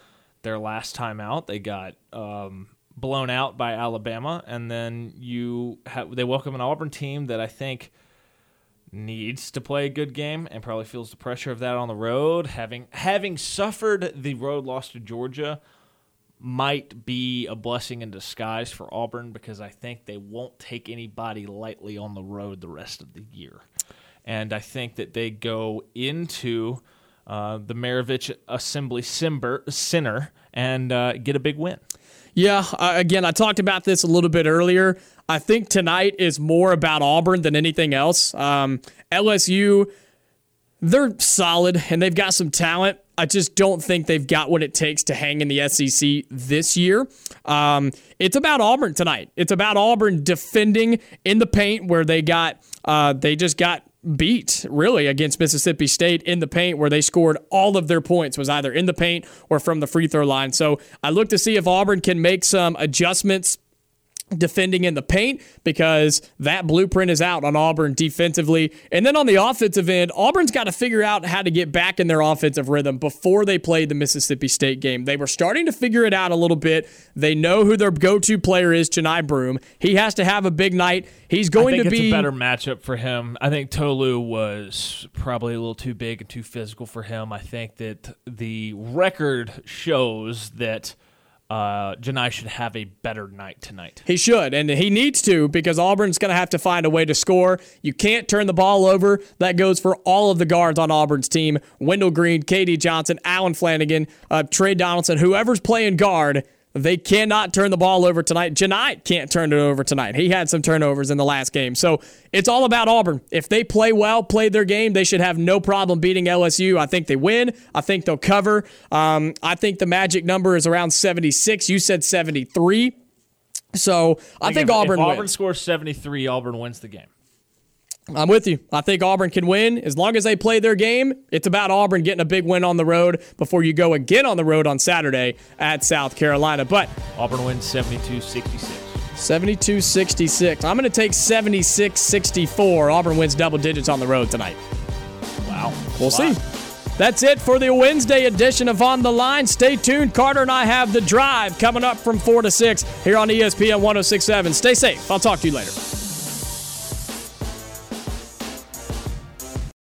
Their last time out, they got um, blown out by Alabama, and then you have they welcome an Auburn team that I think needs to play a good game and probably feels the pressure of that on the road. Having having suffered the road loss to Georgia might be a blessing in disguise for Auburn because I think they won't take anybody lightly on the road the rest of the year. And I think that they go into uh, the Maravich Assembly Center and uh, get a big win. Yeah, uh, again, I talked about this a little bit earlier. I think tonight is more about Auburn than anything else. Um, LSU, they're solid and they've got some talent. I just don't think they've got what it takes to hang in the SEC this year. Um, it's about Auburn tonight. It's about Auburn defending in the paint where they got uh, they just got beat really against Mississippi State in the paint where they scored all of their points was either in the paint or from the free throw line. So I look to see if Auburn can make some adjustments defending in the paint because that blueprint is out on Auburn defensively. And then on the offensive end, Auburn's got to figure out how to get back in their offensive rhythm before they played the Mississippi State game. They were starting to figure it out a little bit. They know who their go-to player is, Johni Broome. He has to have a big night. He's going to be a better matchup for him. I think Tolu was probably a little too big and too physical for him. I think that the record shows that uh, Johni should have a better night tonight. He should, and he needs to because Auburn's going to have to find a way to score. You can't turn the ball over. That goes for all of the guards on Auburn's team Wendell Green, KD Johnson, Allen Flanigan, uh, Tre Donaldson, whoever's playing guard they cannot turn the ball over tonight. Johni can't turn it over tonight. He had some turnovers in the last game. So it's all about Auburn. If they play well, play their game, they should have no problem beating LSU. I think they win. I think they'll cover. Um, I think the magic number is around 76. You said 73. So I, I think, if, Auburn if Auburn wins. scores 73, Auburn wins the game. I'm with you. I think Auburn can win as long as they play their game. It's about Auburn getting a big win on the road before you go again on the road on Saturday at South Carolina. But Auburn wins 72 66. 72 66. I'm going to take 76 64. Auburn wins double digits on the road tonight. Wow. We'll see. That's it for the Wednesday edition of On the Line. Stay tuned. Carter and I have the drive coming up from 4 to 6 here on ESPN 1067. Stay safe. I'll talk to you later.